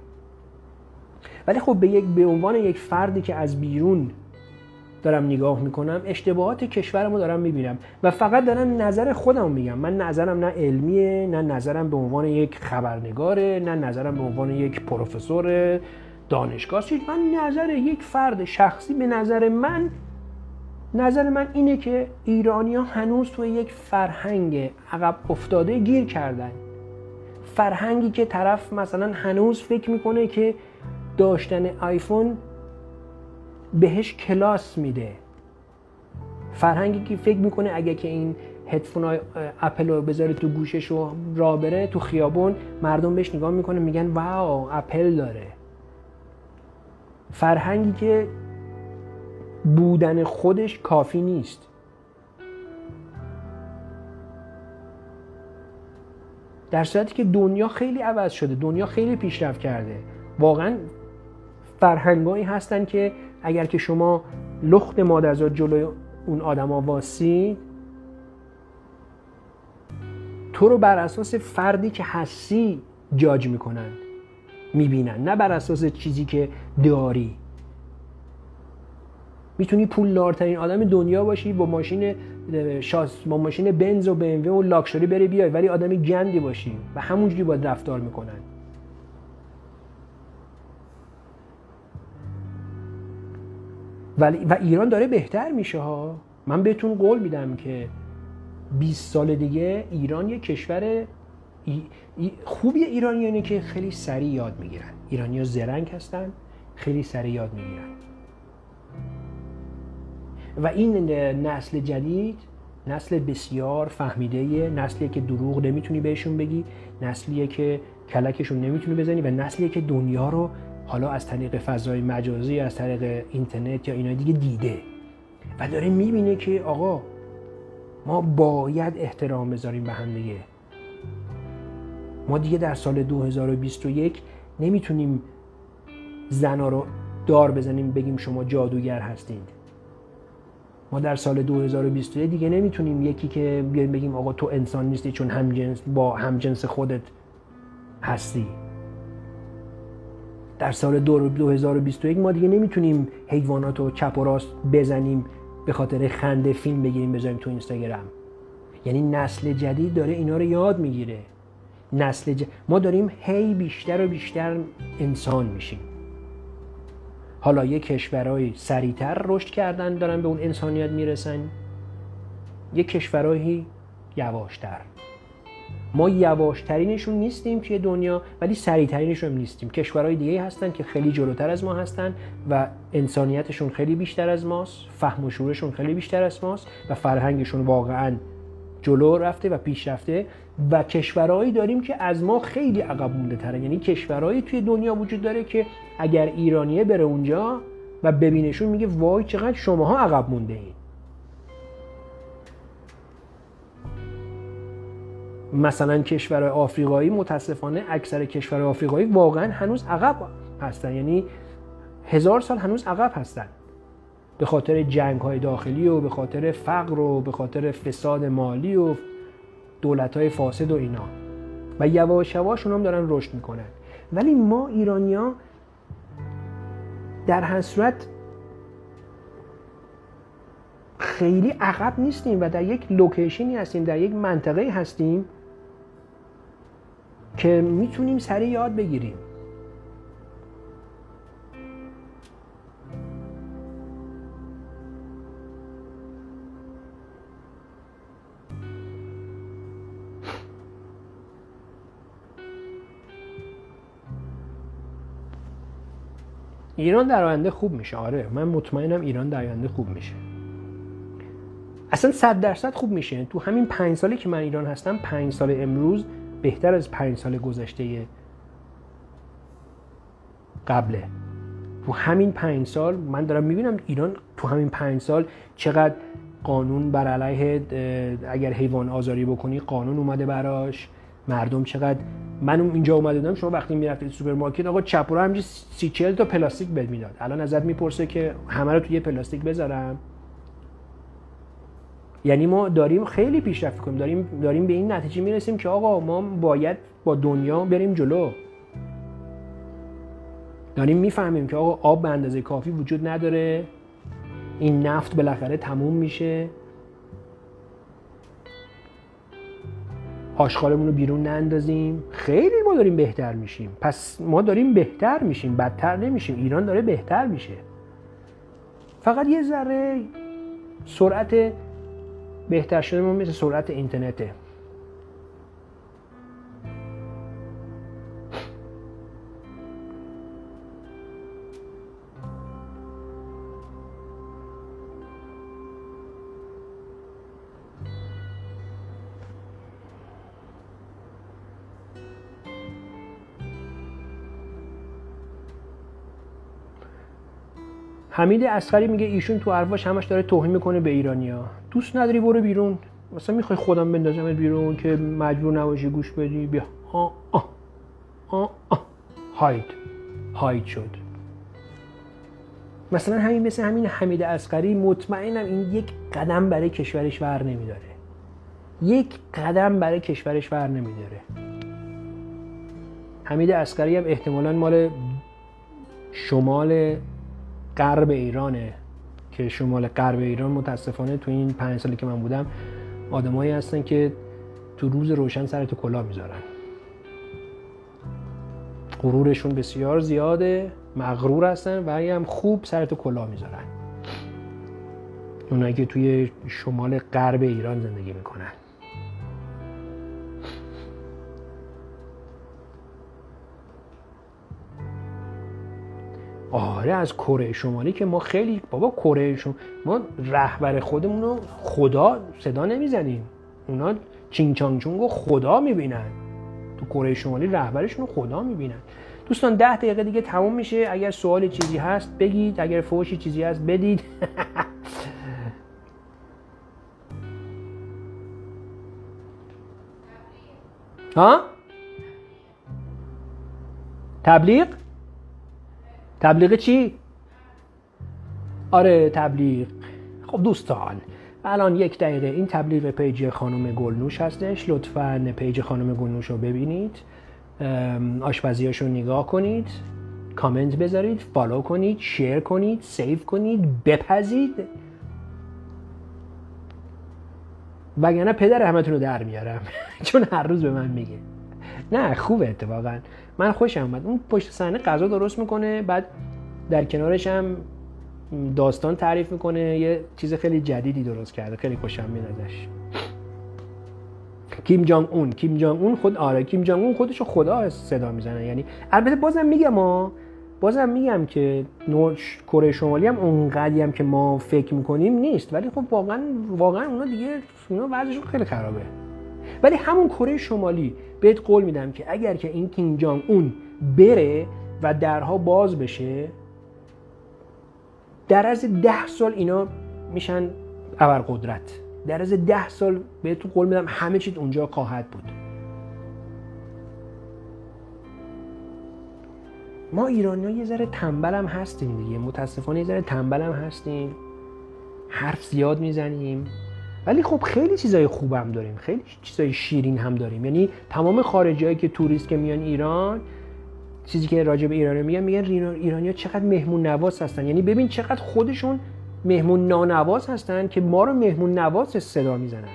A: ولی خب به یک به عنوان یک فردی که از بیرون دارم نگاه می‌کنم اشتباهات کشورمو دارم می‌بینم و فقط دارم نظر خودم میگم. من نظرم نه علمیه نه نظرم به عنوان یک خبرنگاره نه نظرم به عنوان یک پروفسور دانشگاه. من نظر یک فرد شخصی به نظر من نظر من اینه که ایرانی ها هنوز توی یک فرهنگ عقب افتاده گیر کردن. فرهنگی که طرف مثلا هنوز فکر می‌کنه که داشتن آیفون بهش کلاس میده. فرهنگی که فکر می‌کنه اگه که این هدفون های اپل رو بذاره تو گوشش و را بره تو خیابون مردم بهش نگاه می‌کنه میگن واو اپل داره. فرهنگی که بودن خودش کافی نیست. در صورتی که دنیا خیلی عوض شده دنیا خیلی پیشرفت کرده. واقعا فرهنگایی هستن که اگر که شما لخت مادرزاد جلوی اون آدما واسی تو رو بر اساس فردی که هستی جاج می‌کنن می‌بینن نه بر اساس چیزی که داری. می‌تونی پول لارترین آدم دنیا باشی با ماشین شاس با ماشین بنز و بمو و لاکشری بری بیای ولی آدمی گندی باشی و همونجوری باید رفتار می‌کنن ولی و ایران داره بهتر میشه ها. من بهتون قول میدم که 20 سال دیگه ایران یه کشور خوبی ایرانی اینه که خیلی سریع یاد می‌گیرن. ایرانی ها زرنگ هستن خیلی سریع یاد می‌گیرن. و این نسل جدید نسل بسیار فهمیده نسلیه که دروغ نمی‌تونی بهشون بگی نسلیه که کلکشون نمی‌تونی بزنی و نسلیه که دنیا رو حالا از طریق فضای مجازی از طریق اینترنت یا اینا دیگه دیده. و داره می‌بینه که آقا ما باید احترام بذاریم به هم دیگه. ما دیگه در سال 2021 نمی‌تونیم زنا رو دار بزنیم بگیم شما جادوگر هستید. ما در سال 2021 دیگه نمی‌تونیم یکی که بیایم بگیم آقا تو انسان نیستی چون همجنس با همجنس خودت هستی. در سال 2021 ما دیگه نمی‌تونیم حیوانات رو چپ و راست بزنیم به خاطر خنده فیلم بگیریم بذاریم تو اینستاگرام. یعنی نسل جدید داره اینا رو یاد می‌گیره. نسل ما داریم هی بیشتر و بیشتر انسان میشیم. حالا یه کشورهای سریعتر رشد کردن دارن به اون انسانیت می‌رسن. یه کشورهایی یواشتر. ما یواشترینشون نیستیم توی دنیا ولی سریعترینشون هم نیستیم. کشورهای دیگه هستن که خیلی جلوتر از ما هستن و انسانیتشون خیلی بیشتر از ماست فهم و شعورشون خیلی بیشتر از ماست و فرهنگشون واقعا جلو رفته و پیش رفته و کشورهایی داریم که از ما خیلی عقب مونده تره. یعنی کشورهایی توی دنیا وجود داره که اگر ایرانیه بره اونجا و ببینشون میگه وای چقدر شماها عقب مونده این. مثلا کشور آفریقایی متاسفانه اکثر کشور آفریقایی واقعا هنوز عقب هستن. یعنی هزار سال هنوز عقب هستن. به خاطر جنگ های داخلی و به خاطر فقر و به خاطر فساد مالی و دولت های فاسد و اینا. و یواش یواش هم دارن رشد می‌کنن. ولی ما ایرانیا در هر صورت خیلی عقب نیستیم و در یک لوکیشنی هستیم در یک منطقه هستیم که می‌تونیم سریع یاد بگیریم. ایران در آینده خوب میشه. آره من مطمئنم ایران در آینده خوب میشه. اصلا صد درصد خوب میشه. تو همین پنج سالی که من ایران هستم پنج سال امروز بهتر از پنج سال گذشته قبله. تو همین پنج سال من دارم می‌بینم ایران تو همین پنج سال چقدر قانون بر علیه اگر حیوان آزاری بکنی قانون اومده براش مردم چقدر من اینجا اومده بودم شما وقتی می‌رفتید سوپرمارکت آقا چپ رو همینجوری سی چل تا پلاستیک بهت می‌داد. الان ازت می‌پرسه که همه رو توی پلاستیک بذارم. یعنی ما داریم خیلی پیشرفت کنیم داریم داریم به این نتیجه می‌رسیم که آقا ما باید با دنیا بریم جلو. داریم می‌فهمیم که آقا آب به اندازه کافی وجود نداره. این نفت بالاخره تموم میشه. آشغالمون رو بیرون نندازیم. خیلی ما داریم بهتر میشیم. پس ما داریم بهتر میشیم. بدتر نمیشیم. ایران داره بهتر میشه. فقط یه ذره سرعت بهتر شده ما مثل سرعت اینترنته. حمید اسخری میگه ایشون تو حرفاش همش داره توهین می‌کنه به ایرانیا دوست نداری برو بیرون. مثلا می‌خوای خودم بندازم بیرون که مجبور نباشی گوش بدی؟ بیا. آه آه آه آه هاید. هاید شد. مثلا همین مثل همین حمید اسقری مطمئنم این یک قدم برای کشورش ور نمیداره. یک قدم برای کشورش ور نمیداره. حمید اسقری هم احتمالا مال شمال غرب ایرانه که شمال غرب ایران متاسفانه تو این پنج سالی که من بودم آدمایی هستن که تو روز روشن سر تو کلاه می‌ذارن. غرورشون بسیار زیاده مغرور هستن و هم خوب سر تو کلاه می‌ذارن. اونایی که توی شمال غرب ایران زندگی می‌کنن. آره از کره شمالی که ما خیلی بابا کره شما ما رهبر خودمون رو خدا صدا نمی‌زنیم. اونا چینگ رو خدا می‌بینن. تو کره شمالی رهبرشون رو خدا می‌بینن. دوستان ده دقیقه دیگه تموم میشه. اگر سوال چیزی هست بگید اگر فوشی چیزی هست بدید. ها؟ تبلیغ؟ تبلیغ چی؟ آره تبلیغ. خب دوستان الان یک دقیقه. این تبلیغ page خانم گلنوش هستش. لطفا page خانم گلنوش رو ببینید. آشپزیاش رو نگاه کنید. کامنت بذارید. follow کنید. share کنید. save کنید. بپزید. وگرنه پدر همتون رو در میارم. چون هر روز به من میگه. نه خوبه اتفاقا. من خوشم اومد. اون پشت صحنه غذا درست می‌کنه بعد در کنارش هم داستان تعریف می‌کنه یه چیز خیلی جدیدی درست کرده. خیلی خوشم میاد ازش. کیم جانگ اون. کیم جانگ اون خود آره کیم جانگ اون خودشو خدا صدا می‌زنه. یعنی البته بازم میگم ما بازم میگم که نوش کره شمالی هم اونقدی هم که ما فکر می‌کنیم نیست. ولی خب واقعا واقعا اونا دیگه اونا وضعشون خیلی خرابه. ولی همون کره شمالی بهت قول میدم که اگر که این کیم جانگ اون بره و درها باز بشه در از ده سال اینا میشن ابرقدرت. در از ده سال بهتون قول میدم همه چیز اونجا خواهد بود. ما ایرانی یه ذره تنبل هم هستیم دیگه. متاسفانه یه ذره تنبل هم هستیم. حرف زیاد می‌زنیم. ولی خب خیلی چیزای خوبم داریم خیلی چیزای شیرین هم داریم. یعنی تمام خارجی که توریست که میان ایران چیزی که راجع به ایران میگن میگن ایرانی ها چقدر مهمون نواز هستن. یعنی ببین چقدر خودشون مهمون نانواز هستن که ما رو مهمون نواز صدا می‌زنن.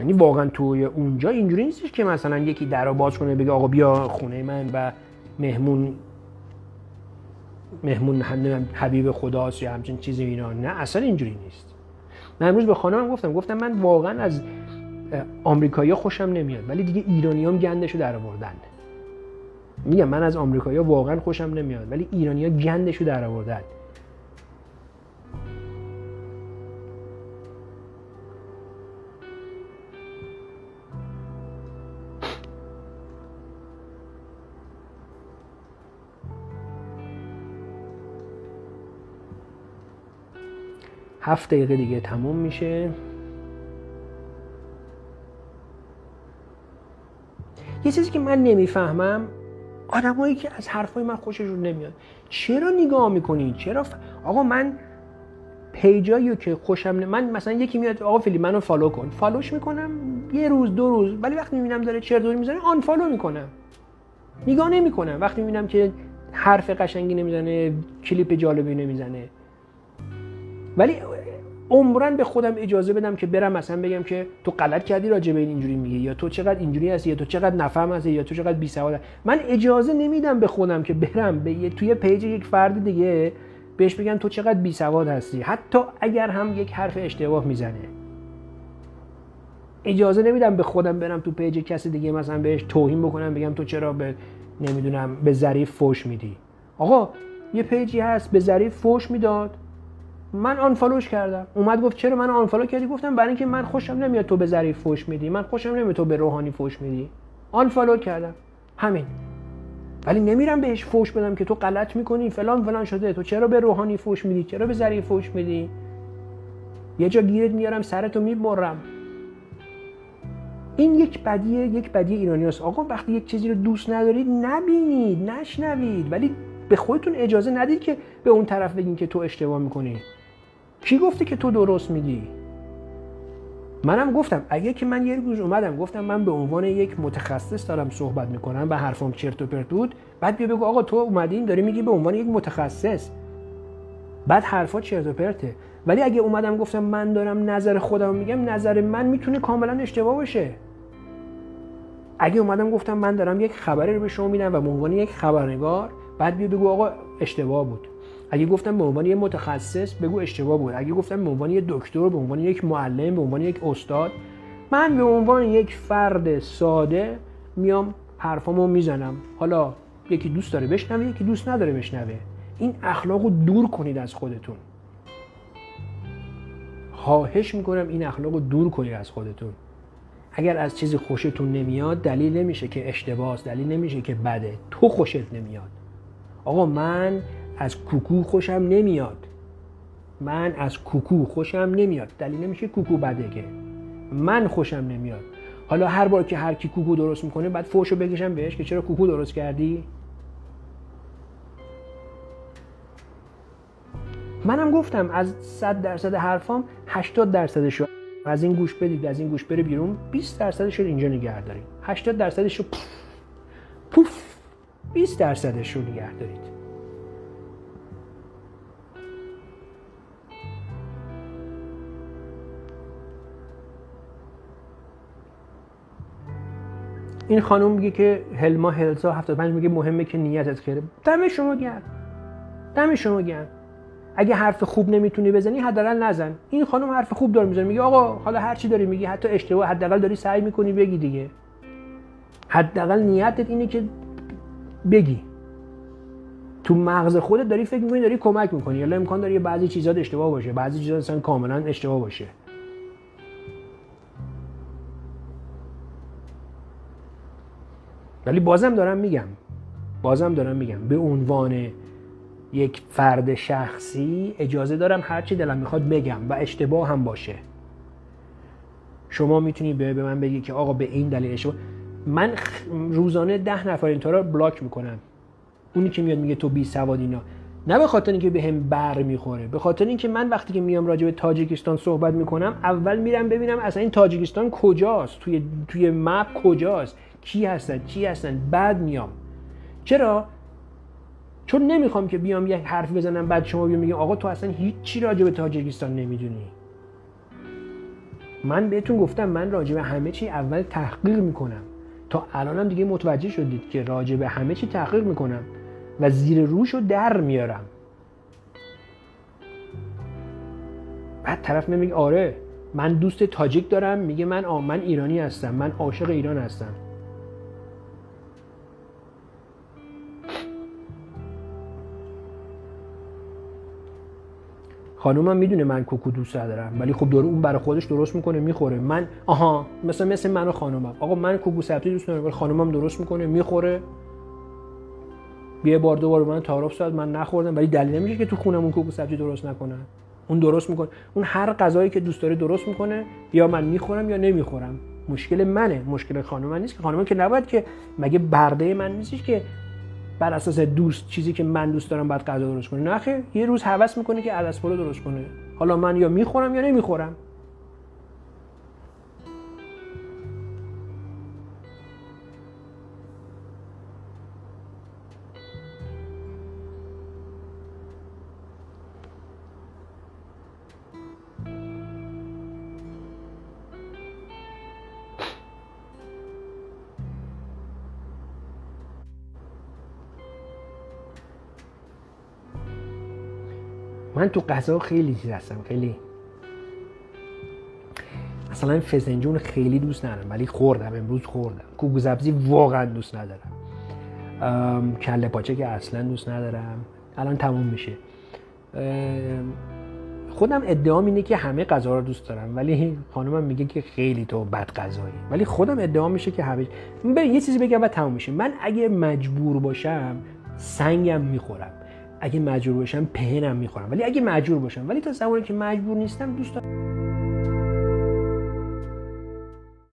A: یعنی واقعا توی اونجا اینجوری نیستش که مثلا یکی در باز کنه بگه آقا بیا خونه من و مهمون مهمون حبیب خداست یا همچین چیزی اینا. نه اصلا اینجوری نیست. من امروز به خانمم گفتم گفتم من واقعا از آمریکایی خوشم نمیاد ولی دیگه ایرانیام گندشو در آوردن میگم من از آمریکایی واقعا خوشم نمیاد ولی ایرانیا گندشو در آوردن هفت دقیقه دیگه تموم میشه. یه چیزی که من نمی‌فهمم آدمایی که از حرفای من خوششون نمیاد. چرا نگاه می‌کنید چرا ف... آقا من page ایی که خوشم نمیاد من مثلا یکی میاد آقا فیلی منو follow کن. follow ش می‌کنم یه روز دو روز. ولی وقتی می‌بینم داره چرت دوری می‌زنه unfollow می‌کنم. نگاه نمی‌کنم. وقتی می‌بینم که حرف قشنگی نمی‌زنه کلیپ جالبی نمی‌زنه. ولی عمرن به خودم اجازه بدم که برم مثلا بگم که تو غلط کردی راجع به این اینجوری میگه یا تو چقدر اینجوری هستی یا تو چقدر نفهم هستی یا تو چقدر بی سواد من اجازه نمیدم به خودم که برم به توی page یک فرد دیگه بهش بگم تو چقدر بی سواد هستی. حتی اگر هم یک حرف اشتباه می‌زنه. اجازه نمیدم به خودم برم تو page کسی دیگه مثلا بهش توهین بکنم بگم تو چرا به نمی‌دونم به ظریف فوش میدی. آقا یه page ی هست به ظریف فوش می‌داد. من unfollow ش کردم. اومد گفت چرا من unfollow کردی؟ گفتم برای اینکه من خوشم نمیاد تو به ظریف فوش میدی. من خوشم نمیاد تو به روحانی فوش میدی. unfollow کردم. همین. ولی نمیرم بهش فوش بدم که تو غلط می‌کنی فلان فلان شده. تو چرا به روحانی فوش میدی؟ چرا به ظریف فوش میدی؟ یه جا گیرت میارم سرتو می‌برم. این یک بدیه یک بدیه ایرانی هست آقا وقتی یک چیزی رو دوست ندارید نبینید نشنوید. ولی به خودتون اجازه ندید که به اون طرف بگین که تو اشتباه می‌کنی. کی گفته که تو درست میگی؟ منم گفتم. اگه که من یه روز اومدم گفتم من به عنوان یک متخصص دارم صحبت می‌کنم و حرفم چرت و پرت بود بعد بیا بگو آقا تو اومدین داری میگی به عنوان یک متخصص. بعد حرفا چرت و پرته. ولی اگه اومدم گفتم من دارم نظر خودم میگم نظر من می‌تونه کاملا اشتباه باشه. اگه اومدم گفتم من دارم یک خبری رو به شما میدم و به عنوان یک خبرنگار بعد بیا بگو آقا اشتباه بود. اگه گفتم به عنوان یک متخصص بگو اشتباه بود. اگه گفتم به عنوان یک دکتر به عنوان یک معلم به عنوان یک استاد من به عنوان یک فرد ساده میام حرفامو می‌زنم. حالا یکی دوست داره بشنوه یکی دوست نداره بشنوه. این اخلاق رو دور کنید از خودتون. خواهش می‌کنم این اخلاق رو دور کنید از خودتون. اگر از چیزی خوشتون نمیاد دلیل نمیشه که اشتباهه دلیل نمیشه که بده. تو خوشت نمیاد. آقا من از کوکو خوشم نمیاد. من از کوکو خوشم نمیاد. دلیل نمیشه کوکو بده که. من خوشم نمیاد. حالا هر بار که هر کی کوکو درست می‌کنه بعد فوشو بکشم بهش که چرا کوکو درست کردی؟ منم گفتم از 100 درصد حرفام 80 درصدش رو از این گوش بدید از این گوش بره بیرون 20 درصدش رو اینجا نگه دارید. 80 درصدش رو پوف 20 درصدش رو نگه دارید. این خانم میگه که هلما هلسا 75 میگه مهمه که نیتت خیره دم شما گرم. دم شما گرم. اگه حرف خوب نمی‌تونی بزنی حداقل نزن. این خانم حرف خوب داره می‌زنه. میگه آقا حالا هر چی داری میگی حتی اشتباه حداقل داری سعی می‌کنی بگی دیگه. حداقل نیتت اینه که بگی. تو مغز خودت داری فکر می‌کنی داری کمک می‌کنی. یا امکان داره بعضی چیزات اشتباه باشه. بعضی چیزات اصلا کاملا اشتباه باشه. ولی بازم دارم میگم. بازم دارم میگم. به عنوان یک فرد شخصی اجازه دارم هرچی دلم می‌خواد بگم و اشتباه هم باشه. شما می‌تونی به من بگی که آقا به این دلیل اشتباه من روزانه ده نفر این رو بلاک می‌کنم. اونی که میاد میگه تو بی سواد اینا. نه به خاطر اینکه بهم به بر می‌خوره به خاطر اینکه من وقتی که میام راجع به تاجیکستان صحبت می‌کنم اول میرم ببینم اصلا این تاجیکستان کجاست توی توی مپ کجاست. کی هستن چی هستن؟ بعد میام. چرا؟ چون نمی‌خوام که بیام یک حرف بزنم بعد شما بیام میگم آقا تو اصلا هیچی راجع به تاجیکستان نمی‌دونی. من بهتون گفتم من راجع به همه چی اول تحقیق می‌کنم. تا الانم دیگه متوجه شدید که راجع به همه چی تحقیق می‌کنم و زیر روش رو در میارم. بعد طرف میگه آره من دوست تاجیک دارم میگه من آ من ایرانی هستم من عاشق ایران هستم. خانومم می‌دونه من کوکو دوست دارم ولی خب داره اون برای خودش درست می‌کنه می‌خوره. من آها مثلا مثل من و خانومم آقا من کوکو سبزی دوست دارم ولی خانومم درست می‌کنه می‌خوره. یه بار دو بار من تعارف شد من نخوردم ولی دلیل نمیشه که تو خونم اون کوکو سبزی درست نکنه اون درست می‌کنه. اون هر غذایی که دوست داره درست می‌کنه یا من می‌خورم یا نمی‌خورم. مشکل منه. مشکل خانم نیست که خانم که نباید که مگه برده من نیستش که بر اساس دوست چیزی که من دوست دارم بعد غذا درست کنه نه یه روز هوس می‌کنه که عدس پلو درست کنه. حالا من یا می‌خورم یا نمی‌خورم. من تو غذا خیلی چیز هستم خیلی مثلا فسنجون خیلی دوست ندارم ولی خوردم امروز خوردم. کوگو سبزی واقعا دوست ندارم. کله پاچه که اصلا دوست ندارم. الان تموم میشه. خودم ادعام اینه که همه غذا رو دوست دارم ولی خانمم میگه که خیلی تو بد غذایی. ولی خودم ادعام میشه که همه یه چیزی بگم و تموم میشه. من اگه مجبور باشم سنگم می‌خورم. اگه مجبور باشم پهنم می‌خورم. ولی اگه مجبور باشم. ولی تا زمانی که مجبور نیستم دوست دارم.